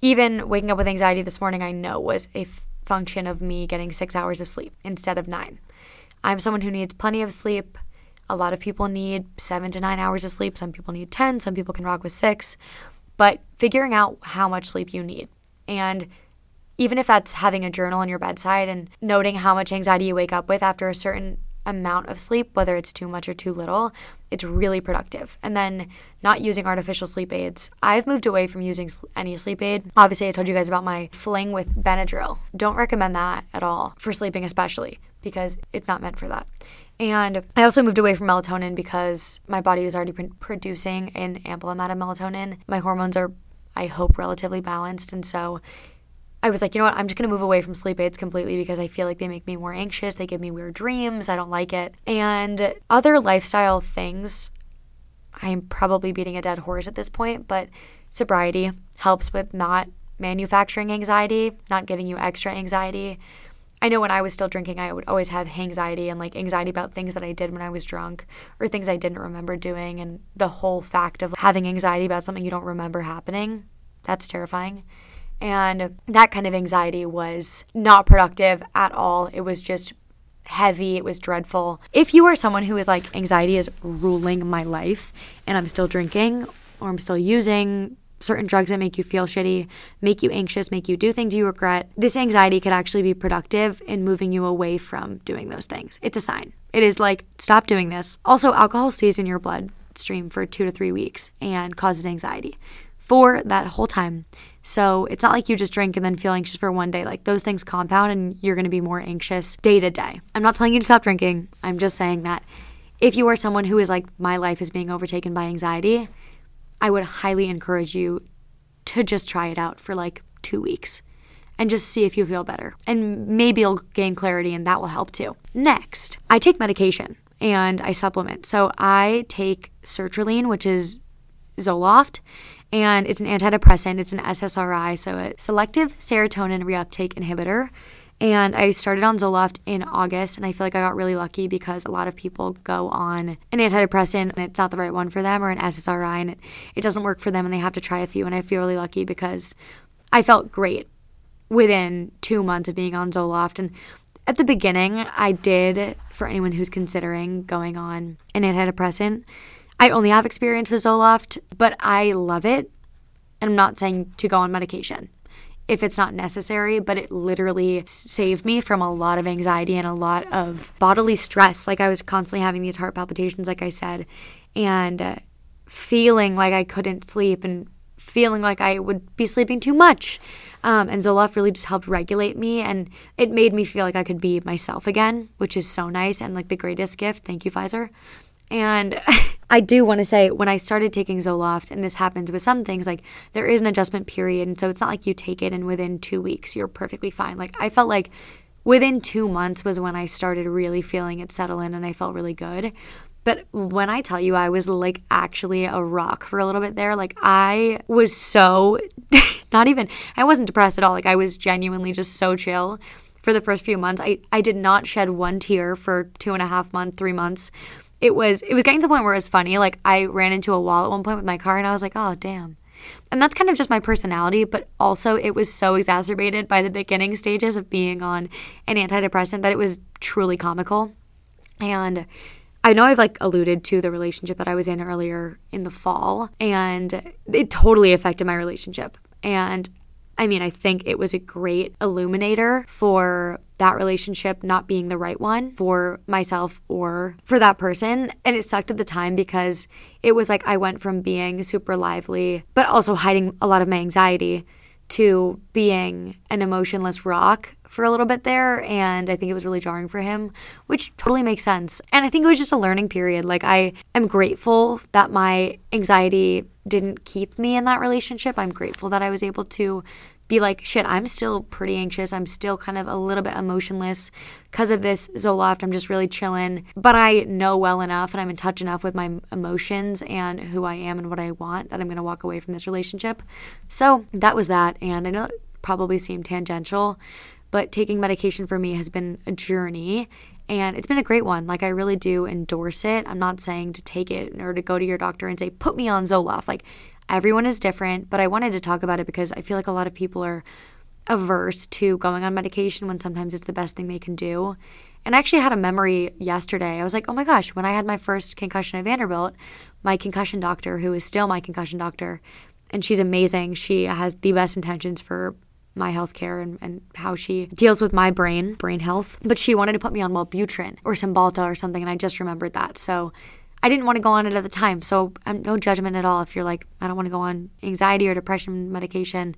even waking up with anxiety this morning, I know was a f- function of me getting six hours of sleep instead of nine. I'm someone who needs plenty of sleep. A lot of people need seven to nine hours of sleep. Some people need 10. Some people can rock with six. But figuring out how much sleep you need. And even if that's having a journal on your bedside and noting how much anxiety you wake up with after a certain amount of sleep, whether it's too much or too little, it's really productive. And then not using artificial sleep aids. I've moved away from using any sleep aid. Obviously, I told you guys about my fling with Benadryl. Don't recommend that at all for sleeping, especially because it's not meant for that. And I also moved away from melatonin because my body was already producing an ample amount of melatonin. My hormones are, I hope, relatively balanced. And so I was like, you know what? I'm just going to move away from sleep aids completely because I feel like they make me more anxious. They give me weird dreams. I don't like it. And other lifestyle things, I'm probably beating a dead horse at this point, but sobriety helps with not manufacturing anxiety, not giving you extra anxiety. I know when I was still drinking, I would always have anxiety and like anxiety about things that I did when I was drunk or things I didn't remember doing. And the whole fact of having anxiety about something you don't remember happening, that's terrifying. And that kind of anxiety was not productive at all. It was just heavy. It was dreadful. If you are someone who is like, anxiety is ruling my life and I'm still drinking or I'm still using certain drugs that make you feel shitty, make you anxious, make you do things you regret, this anxiety could actually be productive in moving you away from doing those things. It's a sign. It is like, stop doing this. Also, alcohol stays in your bloodstream for two to three weeks and causes anxiety for that whole time. So it's not like you just drink and then feel anxious for one day. Like those things compound and you're going to be more anxious day to day. I'm not telling you to stop drinking. I'm just saying that if you are someone who is like, my life is being overtaken by anxiety, I would highly encourage you to just try it out for like two weeks and just see if you feel better. And maybe you'll gain clarity and that will help too. Next, I take medication and I supplement. So I take sertraline, which is Zoloft, and it's an antidepressant. It's an SSRI, so a selective serotonin reuptake inhibitor. And I started on Zoloft in August, and I feel like I got really lucky because a lot of people go on an antidepressant and it's not the right one for them, or an SSRI and it, it doesn't work for them, and they have to try a few. And I feel really lucky because I felt great within two months of being on Zoloft. And At the beginning, I did, for anyone who's considering going on an antidepressant, I only have experience with Zoloft, but I love it. And I'm not saying to go on medication if it's not necessary, but it literally saved me from a lot of anxiety and a lot of bodily stress. Like I was constantly having these heart palpitations, like I said, and feeling like I couldn't sleep and feeling like I would be sleeping too much. Um, and Zoloft really just helped regulate me and it made me feel like I could be myself again, which is so nice and like the greatest gift. Thank you, Pfizer. And <laughs> I do want to say when I started taking Zoloft, and this happens with some things, like there is an adjustment period. And so it's not like you take it and within two weeks you're perfectly fine. Like I felt like within two months was when I started really feeling it settle in and I felt really good. But when I tell you I was like actually a rock for a little bit there, like I was so <laughs> not even, I wasn't depressed at all. Like I was genuinely just so chill for the first few months. I, I did not shed one tear for two and a half months, three months it was it was getting to the point where it was funny. Like I ran into a wall at one point with my car and I was like, oh damn. And that's kind of just my personality, but also it was so exacerbated by the beginning stages of being on an antidepressant that it was truly comical. And I know I've like alluded to the relationship that I was in earlier in the fall, and it totally affected my relationship. And I mean, I think it was a great illuminator for that relationship not being the right one for myself or for that person. And it sucked at the time because it was like I went from being super lively, but also hiding a lot of my anxiety to being an emotionless rock for a little bit there and I think it was really jarring for him, which totally makes sense. And I think it was just a learning period. Like I am grateful that my anxiety didn't keep me in that relationship. I'm grateful that I was able to be like, shit, I'm still pretty anxious. I'm still kind of a little bit emotionless because of this Zoloft. I'm just really chilling. But I know well enough and I'm in touch enough with my emotions and who I am and what I want that I'm going to walk away from this relationship. So that was that. And I know it probably seemed tangential, but taking medication for me has been a journey and it's been a great one. Like, I really do endorse it. I'm not saying to take it or to go to your doctor and say, put me on Zoloft. Like, everyone is different, but I wanted to talk about it because I feel like a lot of people are averse to going on medication when sometimes it's the best thing they can do. And I actually had a memory yesterday. I was like, oh my gosh, when I had my first concussion at Vanderbilt, my concussion doctor, who is still my concussion doctor, and she's amazing. She has the best intentions for my healthcare and, and how she deals with my brain, brain health. But she wanted to put me on Wellbutrin or Cymbalta or something, and I just remembered that. So I didn't want to go on it at the time. So I'm no judgment at all if you're like, I don't want to go on anxiety or depression medication.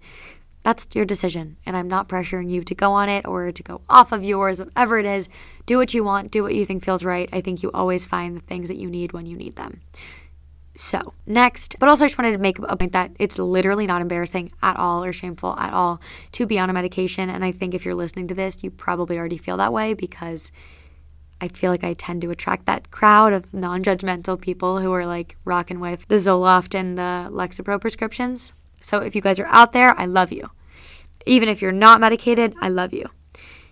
That's your decision. And I'm not pressuring you to go on it or to go off of yours, whatever it is. Do what you want, do what you think feels right. I think you always find the things that you need when you need them. So, next, but also I just wanted to make a point that it's literally not embarrassing at all or shameful at all to be on a medication. And I think if you're listening to this, you probably already feel that way because I feel like I tend to attract that crowd of non judgmental people who are like rocking with the Zoloft and the Lexapro prescriptions. So, if you guys are out there, I love you. Even if you're not medicated, I love you.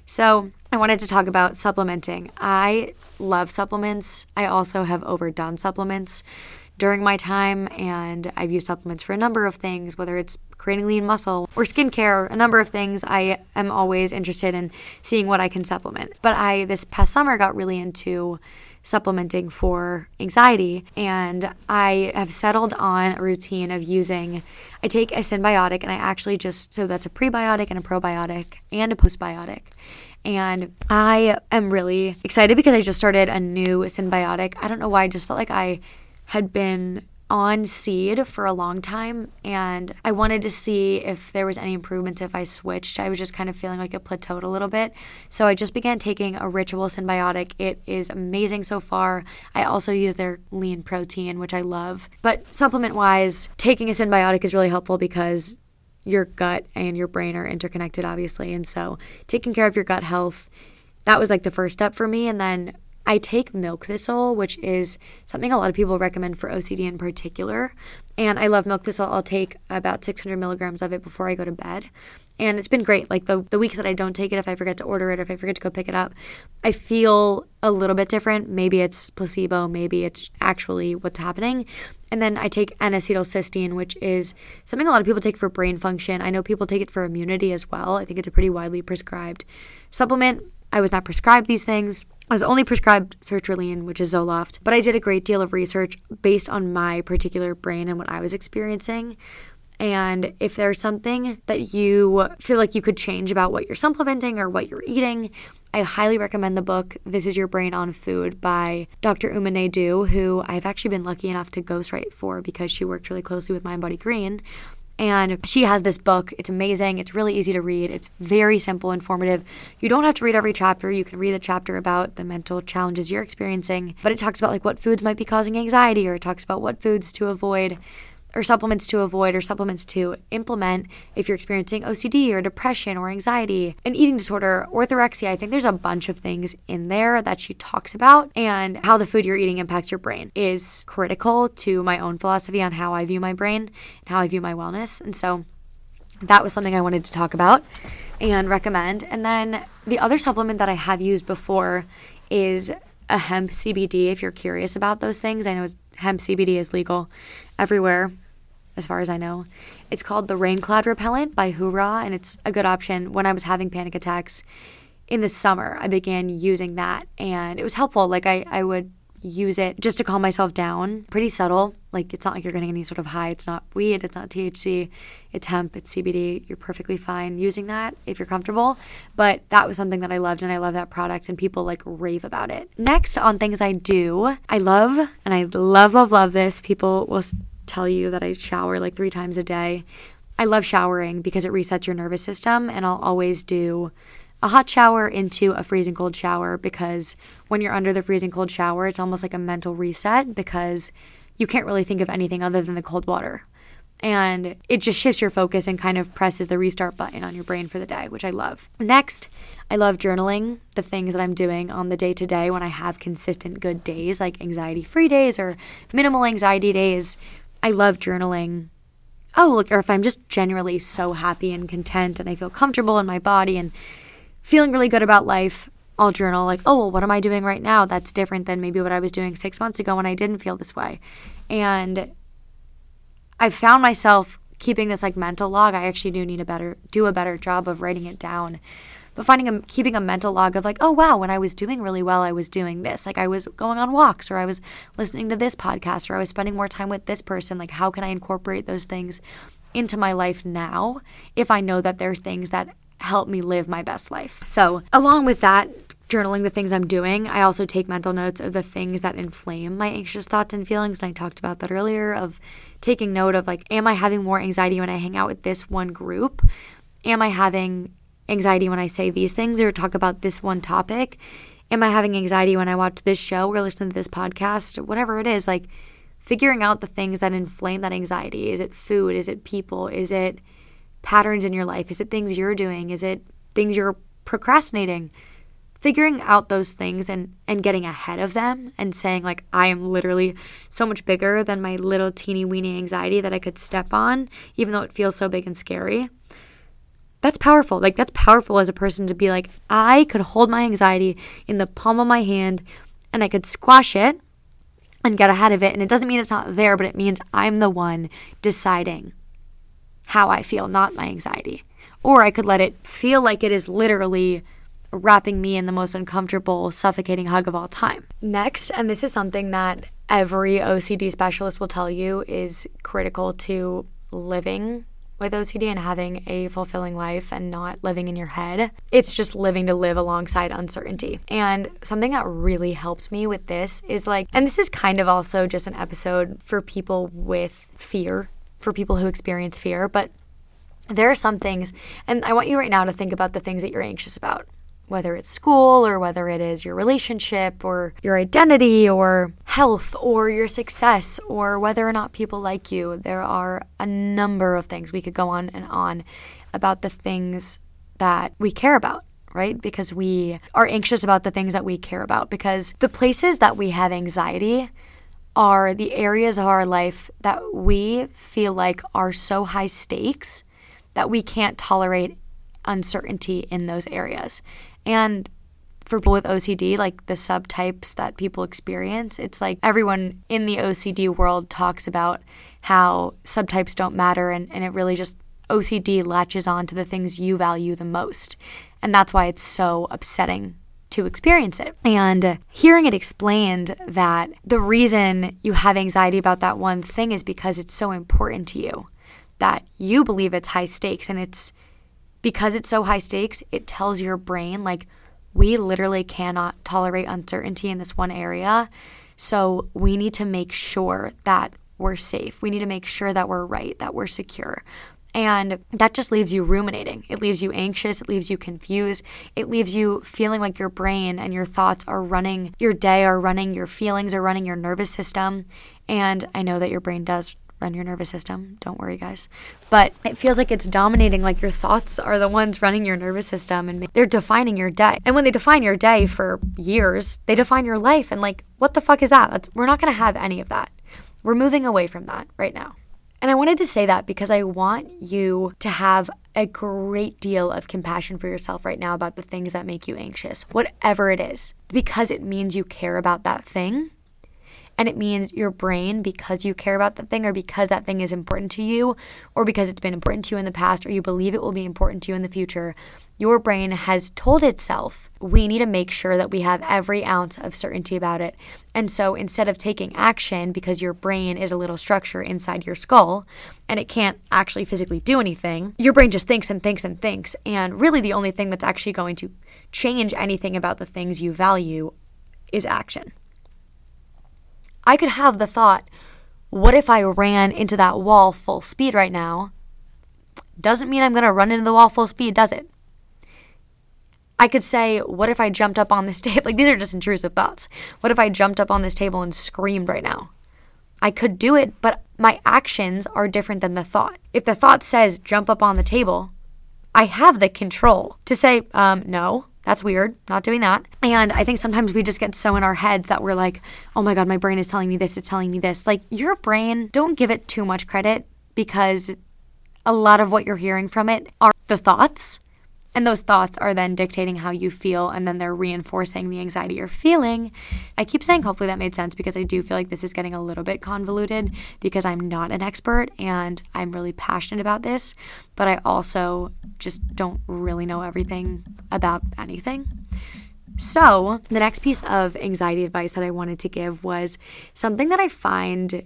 So, I wanted to talk about supplementing. I love supplements. I also have overdone supplements during my time, and I've used supplements for a number of things, whether it's creating lean muscle or skincare, a number of things. I am always interested in seeing what I can supplement. But I, this past summer, got really into supplementing for anxiety, and I have settled on a routine of using. I take a synbiotic, and I actually just so that's a prebiotic and a probiotic and a postbiotic. And I am really excited because I just started a new synbiotic. I don't know why, I just felt like I had been on seed for a long time and I wanted to see if there was any improvements if I switched. I was just kind of feeling like it plateaued a little bit. So I just began taking a ritual synbiotic. It is amazing so far. I also use their lean protein, which I love. But supplement wise, taking a synbiotic is really helpful because your gut and your brain are interconnected, obviously. And so taking care of your gut health, that was like the first step for me. And then I take milk thistle, which is something a lot of people recommend for OCD in particular. And I love milk thistle. I'll take about 600 milligrams of it before I go to bed. And it's been great. Like the, the weeks that I don't take it, if I forget to order it, if I forget to go pick it up, I feel a little bit different. Maybe it's placebo, maybe it's actually what's happening. And then I take N-acetylcysteine, which is something a lot of people take for brain function. I know people take it for immunity as well. I think it's a pretty widely prescribed supplement. I was not prescribed these things. I was only prescribed sertraline, which is Zoloft, but I did a great deal of research based on my particular brain and what I was experiencing. And if there's something that you feel like you could change about what you're supplementing or what you're eating, I highly recommend the book This Is Your Brain on Food by Dr. Uma Naidoo, who I've actually been lucky enough to ghostwrite for because she worked really closely with Mindbody Green. And she has this book. It's amazing. It's really easy to read. It's very simple, informative. You don't have to read every chapter. You can read the chapter about the mental challenges you're experiencing, but it talks about like what foods might be causing anxiety or it talks about what foods to avoid or supplements to avoid or supplements to implement if you're experiencing OCD or depression or anxiety, an eating disorder, orthorexia. I think there's a bunch of things in there that she talks about, and how the food you're eating impacts your brain is critical to my own philosophy on how I view my brain and how I view my wellness. And so that was something I wanted to talk about and recommend. And then the other supplement that I have used before is a hemp CBD if you're curious about those things. I know hemp CBD is legal everywhere as far as I know. It's called the Rain Cloud Repellent by Hura, and it's a good option. When I was having panic attacks in the summer, I began using that, and it was helpful. Like, I, I would use it just to calm myself down. Pretty subtle. Like, it's not like you're getting any sort of high. It's not weed, it's not THC, it's hemp, it's CBD. You're perfectly fine using that if you're comfortable. But that was something that I loved, and I love that product, and people like rave about it. Next, on things I do, I love, and I love, love, love this. People will tell you that I shower like three times a day. I love showering because it resets your nervous system, and I'll always do a hot shower into a freezing cold shower because when you're under the freezing cold shower, it's almost like a mental reset because you can't really think of anything other than the cold water. And it just shifts your focus and kind of presses the restart button on your brain for the day, which I love. Next, I love journaling the things that I'm doing on the day to day when I have consistent good days, like anxiety free days or minimal anxiety days I love journaling. Oh, look, or if I'm just generally so happy and content and I feel comfortable in my body and feeling really good about life, I'll journal like, oh, well, what am I doing right now that's different than maybe what I was doing six months ago when I didn't feel this way. And I found myself keeping this like mental log. I actually do need a better do a better job of writing it down but finding a keeping a mental log of like, oh wow, when I was doing really well, I was doing this. Like I was going on walks or I was listening to this podcast or I was spending more time with this person. Like how can I incorporate those things into my life now if I know that there are things that help me live my best life. So, along with that, journaling the things I'm doing, I also take mental notes of the things that inflame my anxious thoughts and feelings. And I talked about that earlier of taking note of like, am I having more anxiety when I hang out with this one group? Am I having anxiety when I say these things or talk about this one topic? Am I having anxiety when I watch this show or listen to this podcast? Whatever it is, like figuring out the things that inflame that anxiety. Is it food? Is it people? Is it patterns in your life? Is it things you're doing? Is it things you're procrastinating? Figuring out those things and, and getting ahead of them and saying, like, I am literally so much bigger than my little teeny weeny anxiety that I could step on, even though it feels so big and scary that's powerful. Like, that's powerful as a person to be like, I could hold my anxiety in the palm of my hand and I could squash it and get ahead of it. And it doesn't mean it's not there, but it means I'm the one deciding how I feel, not my anxiety. Or I could let it feel like it is literally wrapping me in the most uncomfortable, suffocating hug of all time. Next, and this is something that every OCD specialist will tell you is critical to living with OCD and having a fulfilling life and not living in your head. It's just living to live alongside uncertainty. And something that really helped me with this is like, and this is kind of also just an episode for people with fear, for people who experience fear, but there are some things, and I want you right now to think about the things that you're anxious about whether it's school or whether it is your relationship or your identity or health or your success or whether or not people like you. There are a number of things we could go on and on about the things that we care about. Right? Because we are anxious about the things that we care about. Because the places that we have anxiety are the areas of our life that we feel like are so high stakes that we can't tolerate uncertainty in those areas. And for people with OCD, like the subtypes that people experience, it's like everyone in the OCD world talks about how subtypes don't matter and, and it really just OCD latches on to the things you value the most. And that's why it's so upsetting to experience it. And hearing it explained that the reason you have anxiety about that one thing is because it's so important to you, that you believe it's high stakes. And it's because it's so high stakes, it tells your brain, like, we literally cannot tolerate uncertainty in this one area. So we need to make sure that we're safe. We need to make sure that we're right, that we're secure. And that just leaves you ruminating. It leaves you anxious. It leaves you confused. It leaves you feeling like your brain and your thoughts are running your day, are running your feelings, are running your nervous system. And I know that your brain does run your nervous system. Don't worry, guys. But it feels like it's dominating, like your thoughts are the ones running your nervous system and they're defining your day. And when they define your day for years, they define your life. And like, what the fuck is that? That's, we're not going to have any of that. We're moving away from that right now. And I wanted to say that because I want you to have a great deal of compassion for yourself right now about the things that make you anxious, whatever it is, because it means you care about that thing and it means your brain, because you care about that thing or because that thing is important to you or because it's been important to you in the past or you believe it will be important to you in the future, your brain has told itself, we need to make sure that we have every ounce of certainty about it. And so instead of taking action, because your brain is a little structure inside your skull and it can't actually physically do anything, your brain just thinks and thinks and thinks. And really, the only thing that's actually going to change anything about the things you value is action. I could have the thought, what if I ran into that wall full speed right now? Doesn't mean I'm going to run into the wall full speed, does it? I could say, what if I jumped up on this <laughs> table? Like, these are just intrusive thoughts. What if I jumped up on this table and screamed right now? I could do it, but my actions are different than the thought. If the thought says jump up on the table, I have the control to say, um, no, that's weird. Not doing that. And I think sometimes we just get so in our heads that we're like, oh my God, my brain is telling me this, it's telling me this. Like, your brain, don't give it too much credit because a lot of what you're hearing from it are the thoughts and those thoughts are then dictating how you feel, and then they're reinforcing the anxiety you're feeling. I keep saying hopefully that made sense because I do feel like this is getting a little bit convoluted because I'm not an expert and I'm really passionate about this, but I also just don't really know everything about anything. So, the next piece of anxiety advice that I wanted to give was something that I find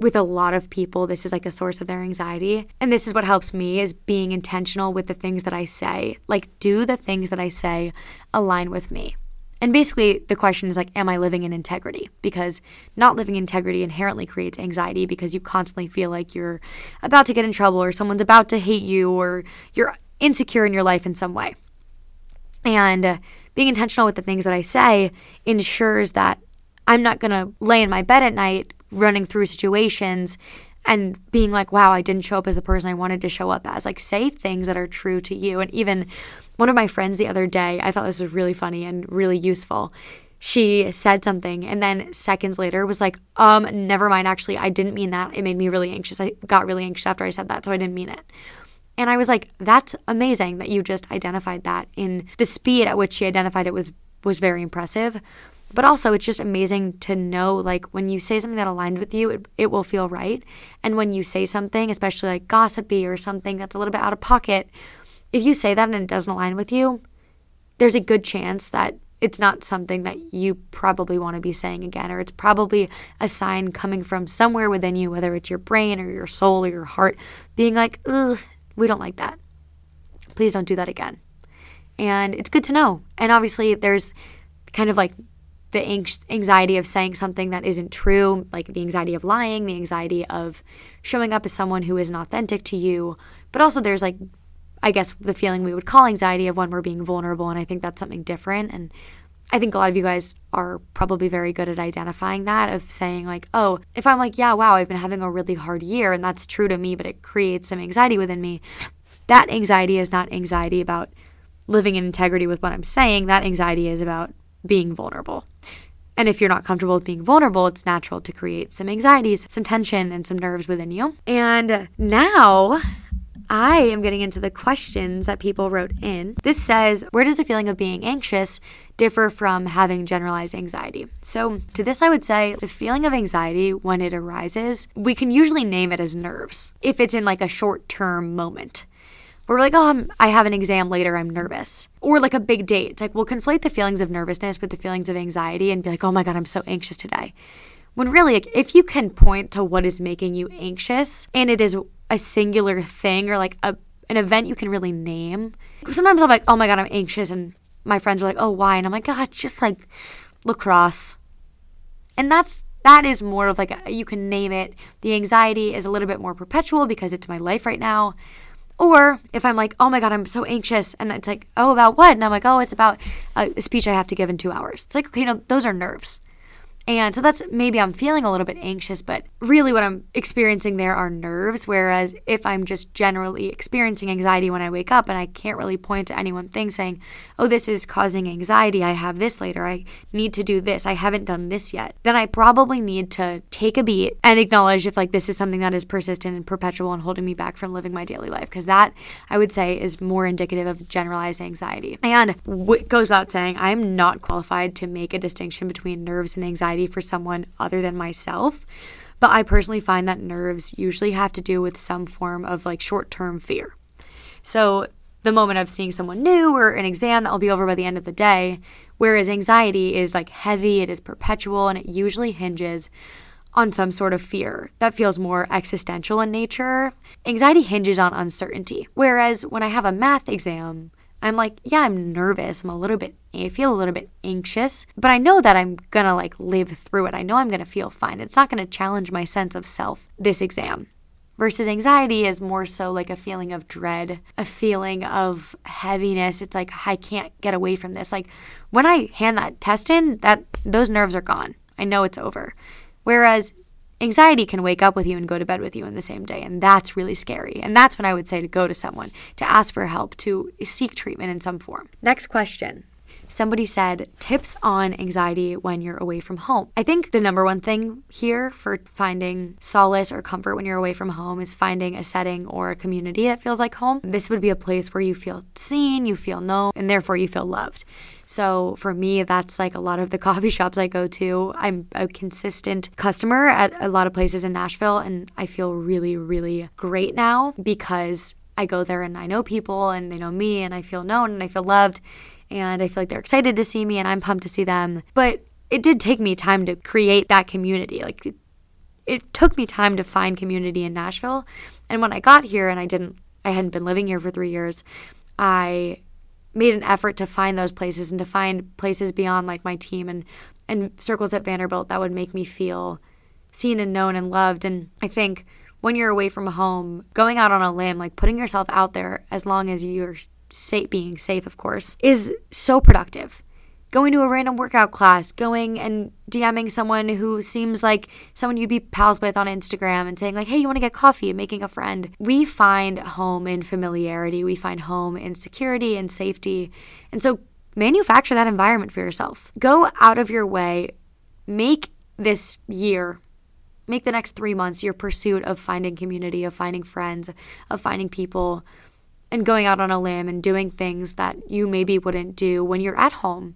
with a lot of people, this is like a source of their anxiety. And this is what helps me is being intentional with the things that I say. Like, do the things that I say align with me? And basically, the question is like, am I living in integrity? Because not living integrity inherently creates anxiety because you constantly feel like you're about to get in trouble or someone's about to hate you or you're insecure in your life in some way. And being intentional with the things that I say ensures that I'm not going to lay in my bed at night running through situations and being like, wow, I didn't show up as the person I wanted to show up as. Like, say things that are true to you. And even one of my friends the other day, I thought this was really funny and really useful. She said something and then seconds later was like, um, never mind. Actually, I didn't mean that. It made me really anxious. I got really anxious after I said that, so I didn't mean it. And I was like, that's amazing that you just identified that in the speed at which she identified it was was very impressive. But also, it's just amazing to know like when you say something that aligns with you, it, it will feel right. And when you say something, especially like gossipy or something that's a little bit out of pocket, if you say that and it doesn't align with you, there's a good chance that it's not something that you probably want to be saying again, or it's probably a sign coming from somewhere within you, whether it's your brain or your soul or your heart, being like, we don't like that. Please don't do that again. And it's good to know. And obviously, there's kind of like the anxiety of saying something that isn't true, like the anxiety of lying, the anxiety of showing up as someone who isn't authentic to you. But also, there's like, I guess, the feeling we would call anxiety of when we're being vulnerable. And I think that's something different. And I think a lot of you guys are probably very good at identifying that, of saying, like, oh, if I'm like, yeah, wow, I've been having a really hard year, and that's true to me, but it creates some anxiety within me. That anxiety is not anxiety about living in integrity with what I'm saying. That anxiety is about being vulnerable. And if you're not comfortable with being vulnerable, it's natural to create some anxieties, some tension, and some nerves within you. And now I am getting into the questions that people wrote in. This says, Where does the feeling of being anxious differ from having generalized anxiety? So, to this, I would say the feeling of anxiety, when it arises, we can usually name it as nerves if it's in like a short term moment. We're like, oh, I'm, I have an exam later, I'm nervous. Or like a big date. It's like we'll conflate the feelings of nervousness with the feelings of anxiety and be like, oh my God, I'm so anxious today. When really, like, if you can point to what is making you anxious and it is a singular thing or like a, an event you can really name, sometimes I'm like, oh my God, I'm anxious. And my friends are like, oh, why? And I'm like, God, just like lacrosse. And that's that is more of like a, you can name it. The anxiety is a little bit more perpetual because it's my life right now. Or if I'm like, oh my God, I'm so anxious. And it's like, oh, about what? And I'm like, oh, it's about a speech I have to give in two hours. It's like, okay, no, those are nerves. And so that's maybe I'm feeling a little bit anxious, but really what I'm experiencing there are nerves. Whereas if I'm just generally experiencing anxiety when I wake up and I can't really point to any one thing saying, oh, this is causing anxiety, I have this later, I need to do this, I haven't done this yet, then I probably need to take a beat and acknowledge if like this is something that is persistent and perpetual and holding me back from living my daily life. Because that I would say is more indicative of generalized anxiety. And goes without saying, I'm not qualified to make a distinction between nerves and anxiety anxiety for someone other than myself. But I personally find that nerves usually have to do with some form of like short term fear. So the moment of seeing someone new or an exam that will be over by the end of the day, whereas anxiety is like heavy, it is perpetual, and it usually hinges on some sort of fear that feels more existential in nature. Anxiety hinges on uncertainty. Whereas when I have a math exam, I'm like, yeah, I'm nervous. I'm a little bit, I feel a little bit anxious, but I know that I'm gonna like live through it. I know I'm gonna feel fine. It's not gonna challenge my sense of self this exam. Versus anxiety is more so like a feeling of dread, a feeling of heaviness. It's like I can't get away from this. Like when I hand that test in, that those nerves are gone. I know it's over. Whereas anxiety can wake up with you and go to bed with you in the same day. And that's really scary. And that's when I would say to go to someone, to ask for help, to seek treatment in some form. Next question. Somebody said tips on anxiety when you're away from home. I think the number one thing here for finding solace or comfort when you're away from home is finding a setting or a community that feels like home. This would be a place where you feel seen, you feel known, and therefore you feel loved. So for me, that's like a lot of the <laughs> coffee shops I go to. I'm a consistent customer at a lot of places in Nashville, and I feel really, really great now because I go there and I know people and they know me and I feel known and I feel loved and I feel like they're excited to see me and I'm pumped to see them. But it did take me time to create that community. Like it, it took me time to find community in Nashville. And when I got here and I didn't I hadn't been living here for 3 years, I made an effort to find those places and to find places beyond like my team and and circles at Vanderbilt that would make me feel seen and known and loved and I think when you're away from home going out on a limb like putting yourself out there as long as you're safe being safe of course is so productive going to a random workout class, going and DMing someone who seems like someone you'd be pals with on Instagram and saying, like, hey, you want to get coffee, making a friend. We find home in familiarity, we find home in security and safety. And so manufacture that environment for yourself. Go out of your way, make this year. Make the next three months your pursuit of finding community, of finding friends, of finding people and going out on a limb and doing things that you maybe wouldn't do when you're at home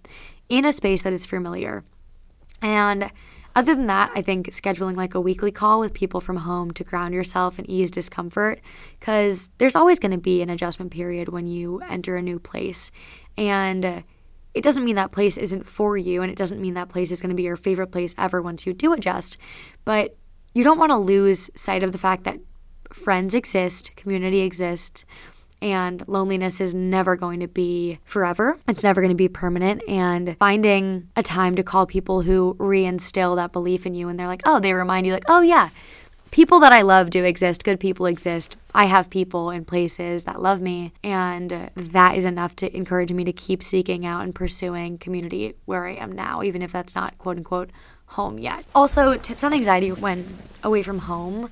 in a space that is familiar. And other than that, I think scheduling like a weekly call with people from home to ground yourself and ease discomfort, because there's always going to be an adjustment period when you enter a new place. And it doesn't mean that place isn't for you, and it doesn't mean that place is going to be your favorite place ever once you do adjust. But you don't want to lose sight of the fact that friends exist, community exists, and loneliness is never going to be forever. It's never going to be permanent. And finding a time to call people who reinstill that belief in you and they're like, oh, they remind you, like, oh, yeah, people that I love do exist, good people exist. I have people in places that love me, and that is enough to encourage me to keep seeking out and pursuing community where I am now, even if that's not quote unquote home yet. Also, tips on anxiety when away from home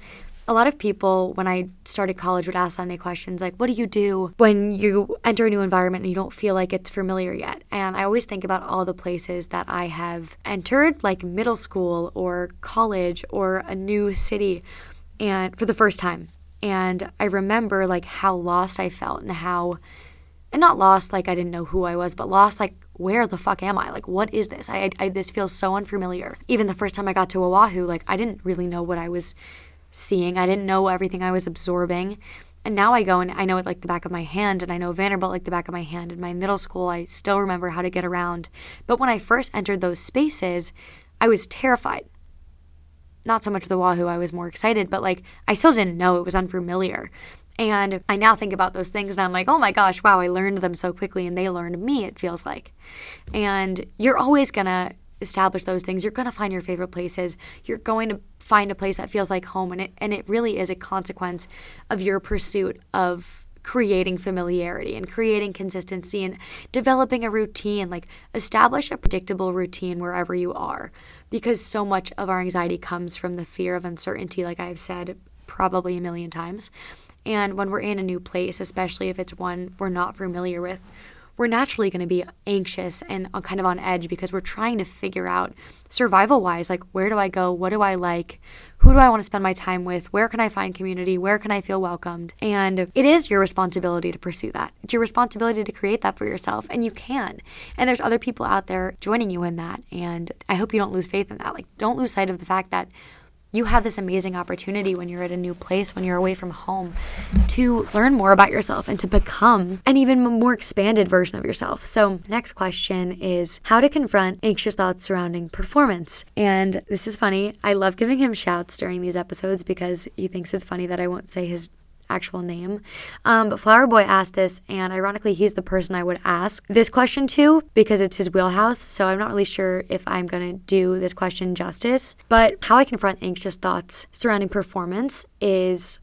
a lot of people, when I started college, would ask Sunday questions like, What do you do when you enter a new environment and you don't feel like it's familiar yet? And I always think about all the places that I have entered, like middle school or college or a new city, and for the first time. And I remember like how lost I felt and how, and not lost like I didn't know who I was, but lost like where the fuck am I? Like, what is this? I, I, this feels so unfamiliar. Even the first time I got to Oahu, like I didn't really know what I was seeing. I didn't know everything I was absorbing. and now I go and I know it like the back of my hand, and I know Vanderbilt like the back of my hand. In my middle school, I still remember how to get around. But when I first entered those spaces, I was terrified. Not so much the Oahu, I was more excited, but like I still didn't know it was unfamiliar. And I now think about those things and I'm like, oh my gosh, wow, I learned them so quickly and they learned me, it feels like. And you're always gonna establish those things. You're gonna find your favorite places. You're going to find a place that feels like home and it and it really is a consequence of your pursuit of creating familiarity and creating consistency and developing a routine like establish a predictable routine wherever you are because so much of our anxiety comes from the fear of uncertainty like I've said probably a million times and when we're in a new place, especially if it's one we're not familiar with, we're naturally going to be anxious and kind of on edge because we're trying to figure out survival wise like where do I go? What do I like? Who do I want to spend my time with? Where can I find community? Where can I feel welcomed? And it is your responsibility to pursue that. It's your responsibility to create that for yourself, and you can. And there's other people out there joining you in that. And I hope you don't lose faith in that. Like, don't lose sight of the fact that you have this amazing opportunity when you're at a new place, when you're away from home, to learn more about yourself and to become an even more expanded version of yourself. So, next question is how to confront anxious thoughts surrounding performance. And this is funny. I love giving him shouts during these episodes because he thinks it's funny that I won't say his actual name. Um, but Flower Boy asked this, and ironically, he's the person I would ask this question to because it's his wheelhouse. So I'm not really sure if I'm going to do this question justice. But how I confront anxious thoughts surrounding performance is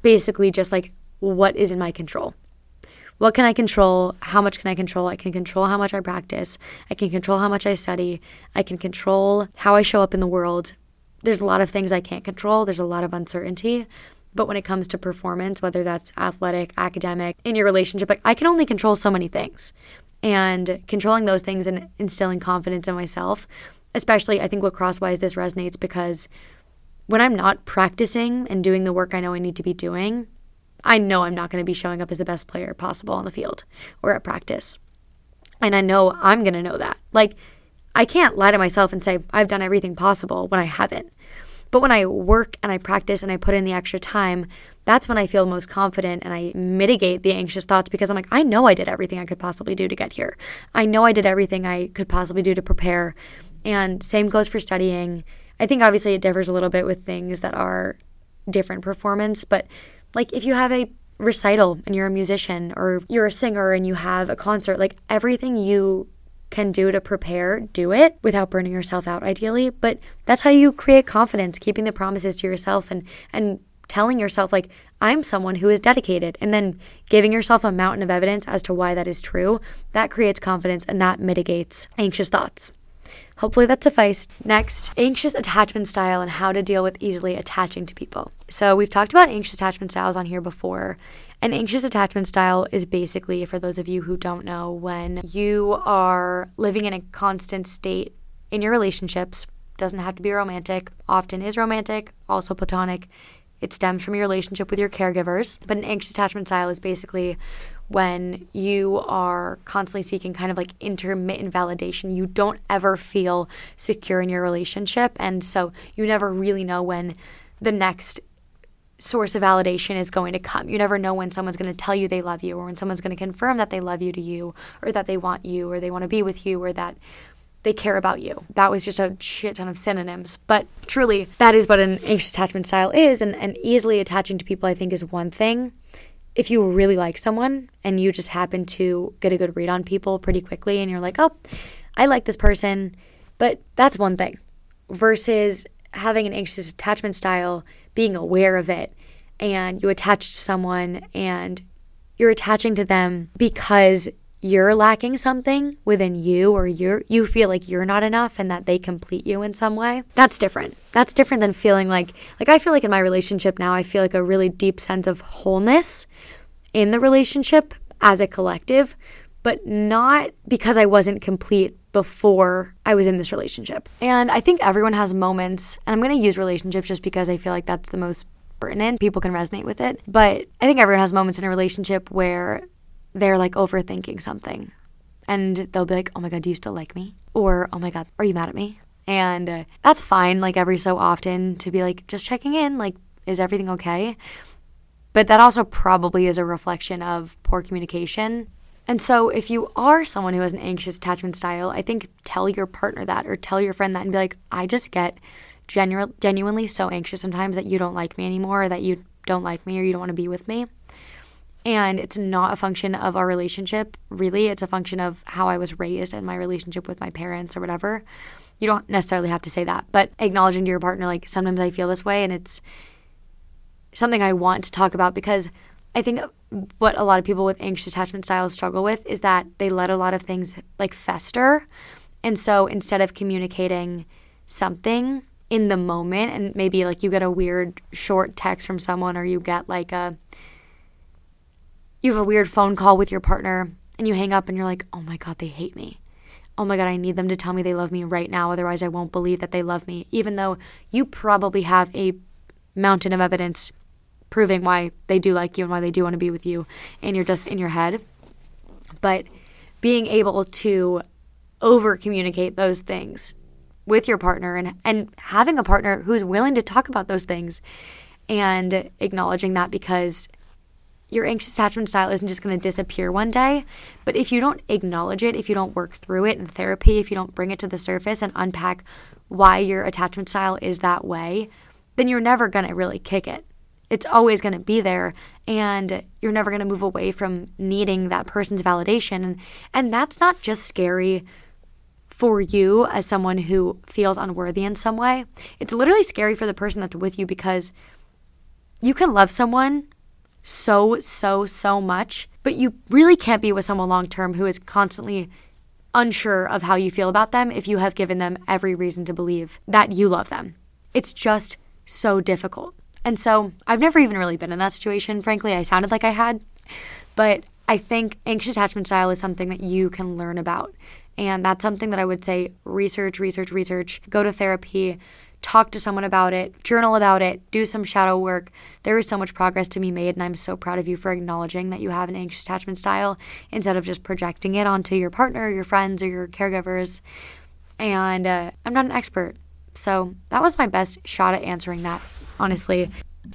basically just like what is in my control. What can I control? How much can I control? I can control how much I practice. I can control how much I study. I can control how I show up in the world. There's a lot of things I can't control. There's a lot of uncertainty. But when it comes to performance, whether that's athletic, academic, in your relationship, like I can only control so many things. And controlling those things and instilling confidence in myself, especially I think lacrosse wise, this resonates because when I'm not practicing and doing the work I know I need to be doing, I know I'm not going to be showing up as the best player possible on the field or at practice. And I know I'm going to know that. Like, I can't lie to myself and say I've done everything possible when I haven't. But when I work and I practice and I put in the extra time, that's when I feel most confident and I mitigate the anxious thoughts because I'm like, I know I did everything I could possibly do to get here. I know I did everything I could possibly do to prepare. And same goes for studying. I think obviously it differs a little bit with things that are different performance, but like if you have a recital and you're a musician or you're a singer and you have a concert, like everything you can do to prepare, do it without burning yourself out ideally, but that's how you create confidence, keeping the promises to yourself and and telling yourself like I'm someone who is dedicated and then giving yourself a mountain of evidence as to why that is true. That creates confidence and that mitigates anxious thoughts. Hopefully that sufficed. Next, anxious attachment style and how to deal with easily attaching to people. So, we've talked about anxious attachment styles on here before. An anxious attachment style is basically, for those of you who don't know, when you are living in a constant state in your relationships, doesn't have to be romantic, often is romantic, also platonic. It stems from your relationship with your caregivers. But an anxious attachment style is basically when you are constantly seeking kind of like intermittent validation. You don't ever feel secure in your relationship. And so you never really know when the next source of validation is going to come. You never know when someone's going to tell you they love you or when someone's going to confirm that they love you to you or that they want you or they want to be with you or that they care about you. That was just a shit ton of synonyms. But truly, that is what an anxious attachment style is. And, and easily attaching to people, I think, is one thing if you really like someone and you just happen to get a good read on people pretty quickly and you're like, oh, I like this person, but that's one thing versus having an anxious attachment style, being aware of it, and you attach to someone and you're attaching to them because you're lacking something within you or you you feel like you're not enough and that they complete you in some way that's different. That's different than feeling like like i feel like in my relationship now i feel like a really deep sense of wholeness in the relationship as a collective but not because i wasn't complete before i was in this relationship. And i think everyone has moments and i'm going to use relationships just because i feel like that's the most pertinent. People can resonate with it. But i think everyone has moments in a relationship where they're like overthinking something. And they'll be like, oh my God, do you still like me? Or, oh my God, are you mad at me? And uh, that's fine, like every so often to be like, just checking in, like, is everything okay? But that also probably is a reflection of poor communication. And so, if you are someone who has an anxious attachment style, I think tell your partner that or tell your friend that and be like, I just get genu- genuinely so anxious sometimes that you don't like me anymore, or that you don't like me, or you don't want to be with me. And it's not a function of our relationship, really. It's a function of how I was raised and my relationship with my parents or whatever. You don't necessarily have to say that, but acknowledging to your partner, like, sometimes I feel this way and it's something I want to talk about because I think what a lot of people with anxious attachment styles struggle with is that they let a lot of things like fester. And so instead of communicating something in the moment, and maybe like you get a weird short text from someone or you get like a, you have a weird phone call with your partner and you hang up and you're like, oh my God, they hate me. Oh my God, I need them to tell me they love me right now. Otherwise, I won't believe that they love me. Even though you probably have a mountain of evidence proving why they do like you and why they do want to be with you, and you're just in your head. But being able to over communicate those things with your partner and, and having a partner who's willing to talk about those things and acknowledging that because your anxious attachment style isn't just going to disappear one day. But if you don't acknowledge it, if you don't work through it in therapy, if you don't bring it to the surface and unpack why your attachment style is that way, then you're never going to really kick it it's always going to be there and you're never going to move away from needing that person's validation and and that's not just scary for you as someone who feels unworthy in some way it's literally scary for the person that's with you because you can love someone so so so much but you really can't be with someone long term who is constantly unsure of how you feel about them if you have given them every reason to believe that you love them it's just so difficult and so I've never even really been in that situation. Frankly, I sounded like I had. But I think anxious attachment style is something that you can learn about. And that's something that I would say research, research, research, go to therapy, talk to someone about it, journal about it, do some shadow work. There is so much progress to be made, and I'm so proud of you for acknowledging that you have an anxious attachment style instead of just projecting it onto your partner, your friends, or your caregivers. And uh, I'm not an expert. So that was my best shot at answering that honestly.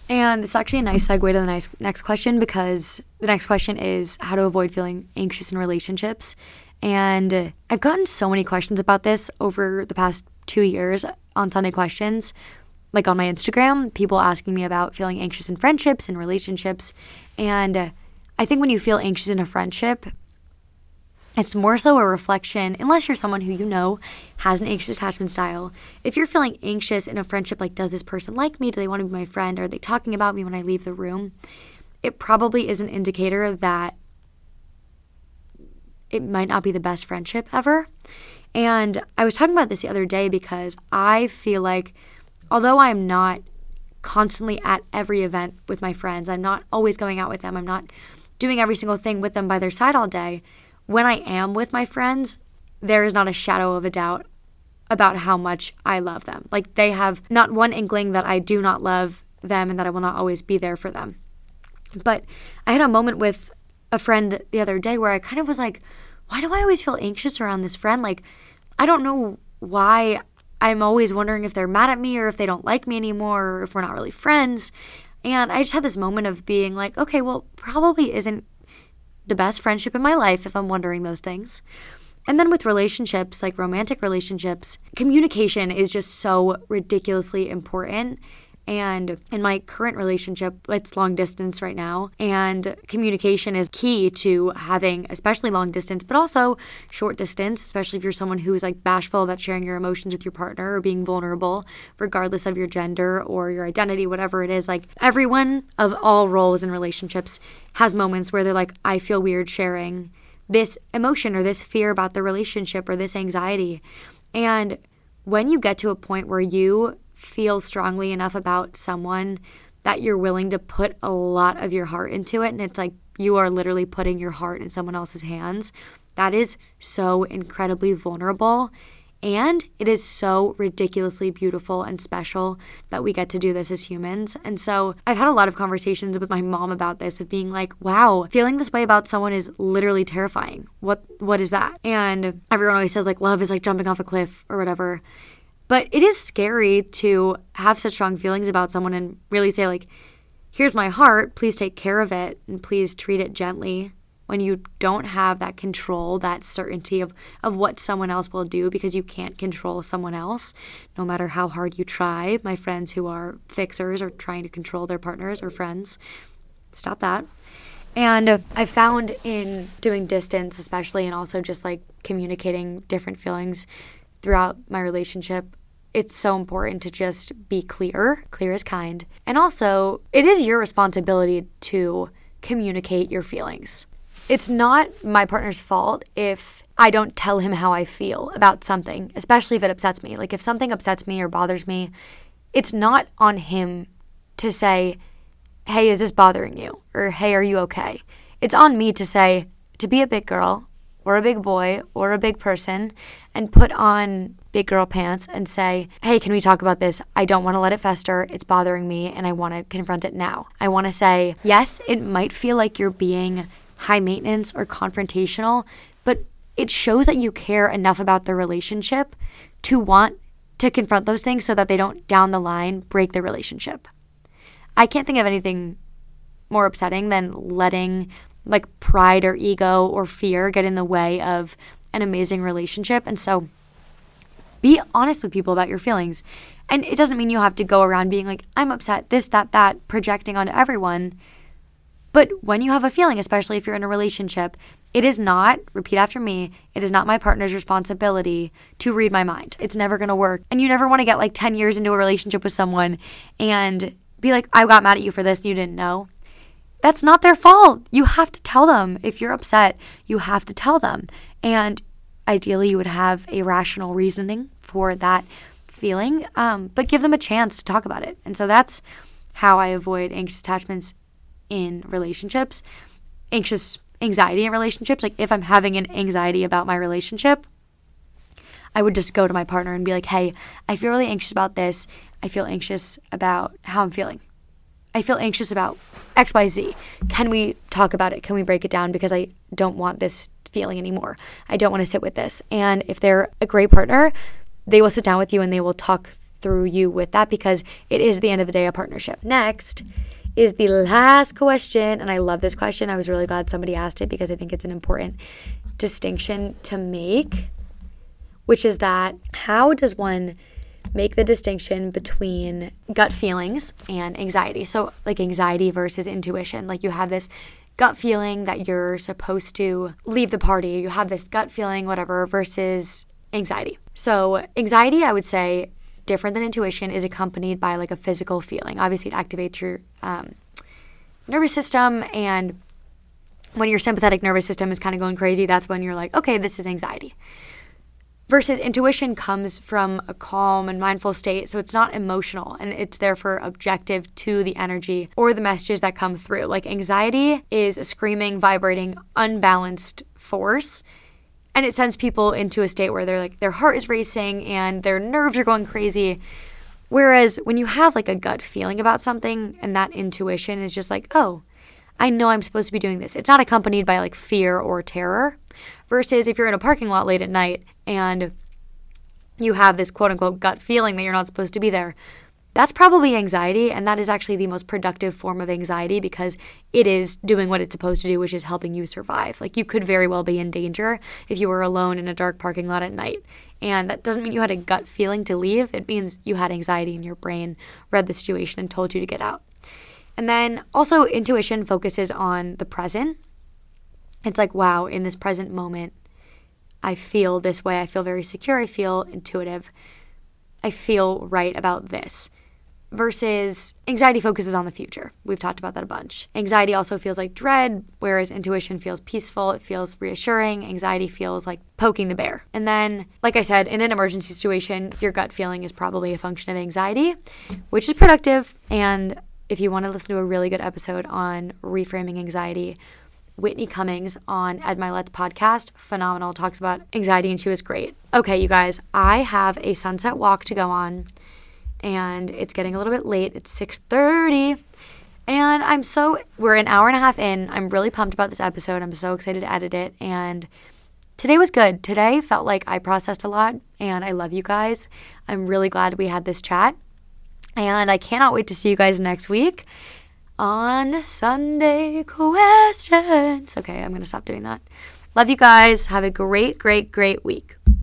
And it's actually a nice segue to the nice, next question because the next question is how to avoid feeling anxious in relationships. And I've gotten so many questions about this over the past two years on Sunday Questions, like on my Instagram, people asking me about feeling anxious in friendships and relationships. And uh, I think when you feel anxious in a friendship, it's more so a reflection, unless you're someone who you know has an anxious attachment style. If you're feeling anxious in a friendship, like, does this person like me? Do they want to be my friend? Are they talking about me when I leave the room? It probably is an indicator that it might not be the best friendship ever. And I was talking about this the other day because I feel like, although I'm not constantly at every event with my friends, I'm not always going out with them, I'm not doing every single thing with them by their side all day when I am with my friends, there is not a shadow of a doubt about how much I love them. Like they have not one inkling that I do not love them and that I will not always be there for them. But I had a moment with a friend the other day where I kind of was like, why do I always feel anxious around this friend? Like, I don't know why I'm always wondering if they're mad at me or if they don't like me anymore or if we're not really friends. And I just had this moment of being like, okay, well, probably isn't the best friendship in my life if I'm wondering those things. And then with relationships, like romantic relationships, communication is just so ridiculously important. And in my current relationship, it's long distance right now. And communication is key to having, especially long distance, but also short distance, especially if you're someone who's like bashful about sharing your emotions with your partner or being vulnerable, regardless of your gender or your identity, whatever it is. Like everyone of all roles in relationships has moments where they're like, I feel weird sharing this emotion or this fear about the relationship or this anxiety. And when you get to a point where you feel strongly enough about someone that you're willing to put a lot of your heart into it. And it's like you are literally putting your heart in someone else's hands. That is so incredibly vulnerable. And it is so ridiculously beautiful and special that we get to do this as humans. And so I've had a lot of conversations with my mom about this of being like, wow, feeling this way about someone is literally terrifying. What what is that? And everyone always says like love is like jumping off a cliff or whatever. But it is scary to have such strong feelings about someone and really say, like, here's my heart, please take care of it and please treat it gently. When you don't have that control, that certainty of, of what someone else will do because you can't control someone else, no matter how hard you try. My friends who are fixers or trying to control their partners or friends, stop that. And I found in doing distance, especially, and also just like communicating different feelings throughout my relationship, it's so important to just be clear. Clear is kind. And also, it is your responsibility to communicate your feelings. It's not my partner's fault if I don't tell him how I feel about something, especially if it upsets me. Like if something upsets me or bothers me, it's not on him to say, hey, is this bothering you? Or hey, are you okay? It's on me to say, to be a big girl or a big boy or a big person and put on big girl pants and say, hey, can we talk about this? I don't want to let it fester. It's bothering me and I want to confront it now. I want to say, yes, it might feel like you're being high maintenance or confrontational, but it shows that you care enough about the relationship to want to confront those things so that they don't down the line break the relationship. I can't think of anything more upsetting than letting like pride or ego or fear get in the way of an amazing relationship. And so be honest with people about your feelings. And it doesn't mean you have to go around being like, I'm upset, this, that, that, projecting onto everyone. But when you have a feeling, especially if you're in a relationship, it is not, repeat after me, it is not my partner's responsibility to read my mind. It's never gonna work. And you never wanna get like 10 years into a relationship with someone and be like, I got mad at you for this and you didn't know. That's not their fault. You have to tell them. If you're upset, you have to tell them. And ideally, you would have a rational reasoning for that feeling, um, but give them a chance to talk about it. And so that's how I avoid anxious attachments in relationships, anxious anxiety in relationships. Like if I'm having an anxiety about my relationship, I would just go to my partner and be like, hey, I feel really anxious about this. I feel anxious about how I'm feeling. I feel anxious about XYZ. Can we talk about it? Can we break it down? Because I don't want this feeling anymore. I don't want to sit with this. And if they're a great partner, they will sit down with you and they will talk through you with that because it is the end of the day a partnership. Next, is the last question. And I love this question. I was really glad somebody asked it because I think it's an important distinction to make, which is that how does one make the distinction between gut feelings and anxiety? So, like anxiety versus intuition. Like you have this gut feeling that you're supposed to leave the party, you have this gut feeling, whatever, versus anxiety. So, anxiety, I would say, different than intuition, is accompanied by like a physical feeling. Obviously, it activates your um, nervous system, and when your sympathetic nervous system is kind of going crazy, that's when you're like, okay, this is anxiety. Versus intuition comes from a calm and mindful state, so it's not emotional and it's therefore objective to the energy or the messages that come through. Like anxiety is a screaming, vibrating, unbalanced force and it sends people into a state where they're like their heart is racing and their nerves are going crazy. Whereas when you have like a gut feeling about something and that intuition is just like oh i know i'm supposed to be doing this. It's not accompanied by like fear or terror. Versus if you're in a parking lot late at night and you have this quote unquote gut feeling that you're not supposed to be there that's probably anxiety, and that is actually the most productive form of anxiety because it is doing what it's supposed to do, which is helping you survive. Like you could very well be in danger if you were alone in a dark parking lot at night. And that doesn't mean you had a gut feeling to leave, it means you had anxiety in your brain, read the situation, and told you to get out. And then also, intuition focuses on the present. It's like, wow, in this present moment, I feel this way. I feel very secure. I feel intuitive. I feel right about this versus anxiety focuses on the future. We've talked about that a bunch. Anxiety also feels like dread, whereas intuition feels peaceful, it feels reassuring. Anxiety feels like poking the bear. And then, like I said, in an emergency situation, your gut feeling is probably a function of anxiety, which is productive. And if you want to listen to a really good episode on reframing anxiety, Whitney Cummings on Ed Mylett podcast, phenomenal, talks about anxiety and she was great. Okay, you guys, I have a sunset walk to go on and it's getting a little bit late. It's 6:30. And I'm so we're an hour and a half in. I'm really pumped about this episode. I'm so excited to edit it and today was good. Today felt like I processed a lot and I love you guys. I'm really glad we had this chat. And I cannot wait to see you guys next week. On Sunday questions. Okay, I'm going to stop doing that. Love you guys. Have a great, great, great week.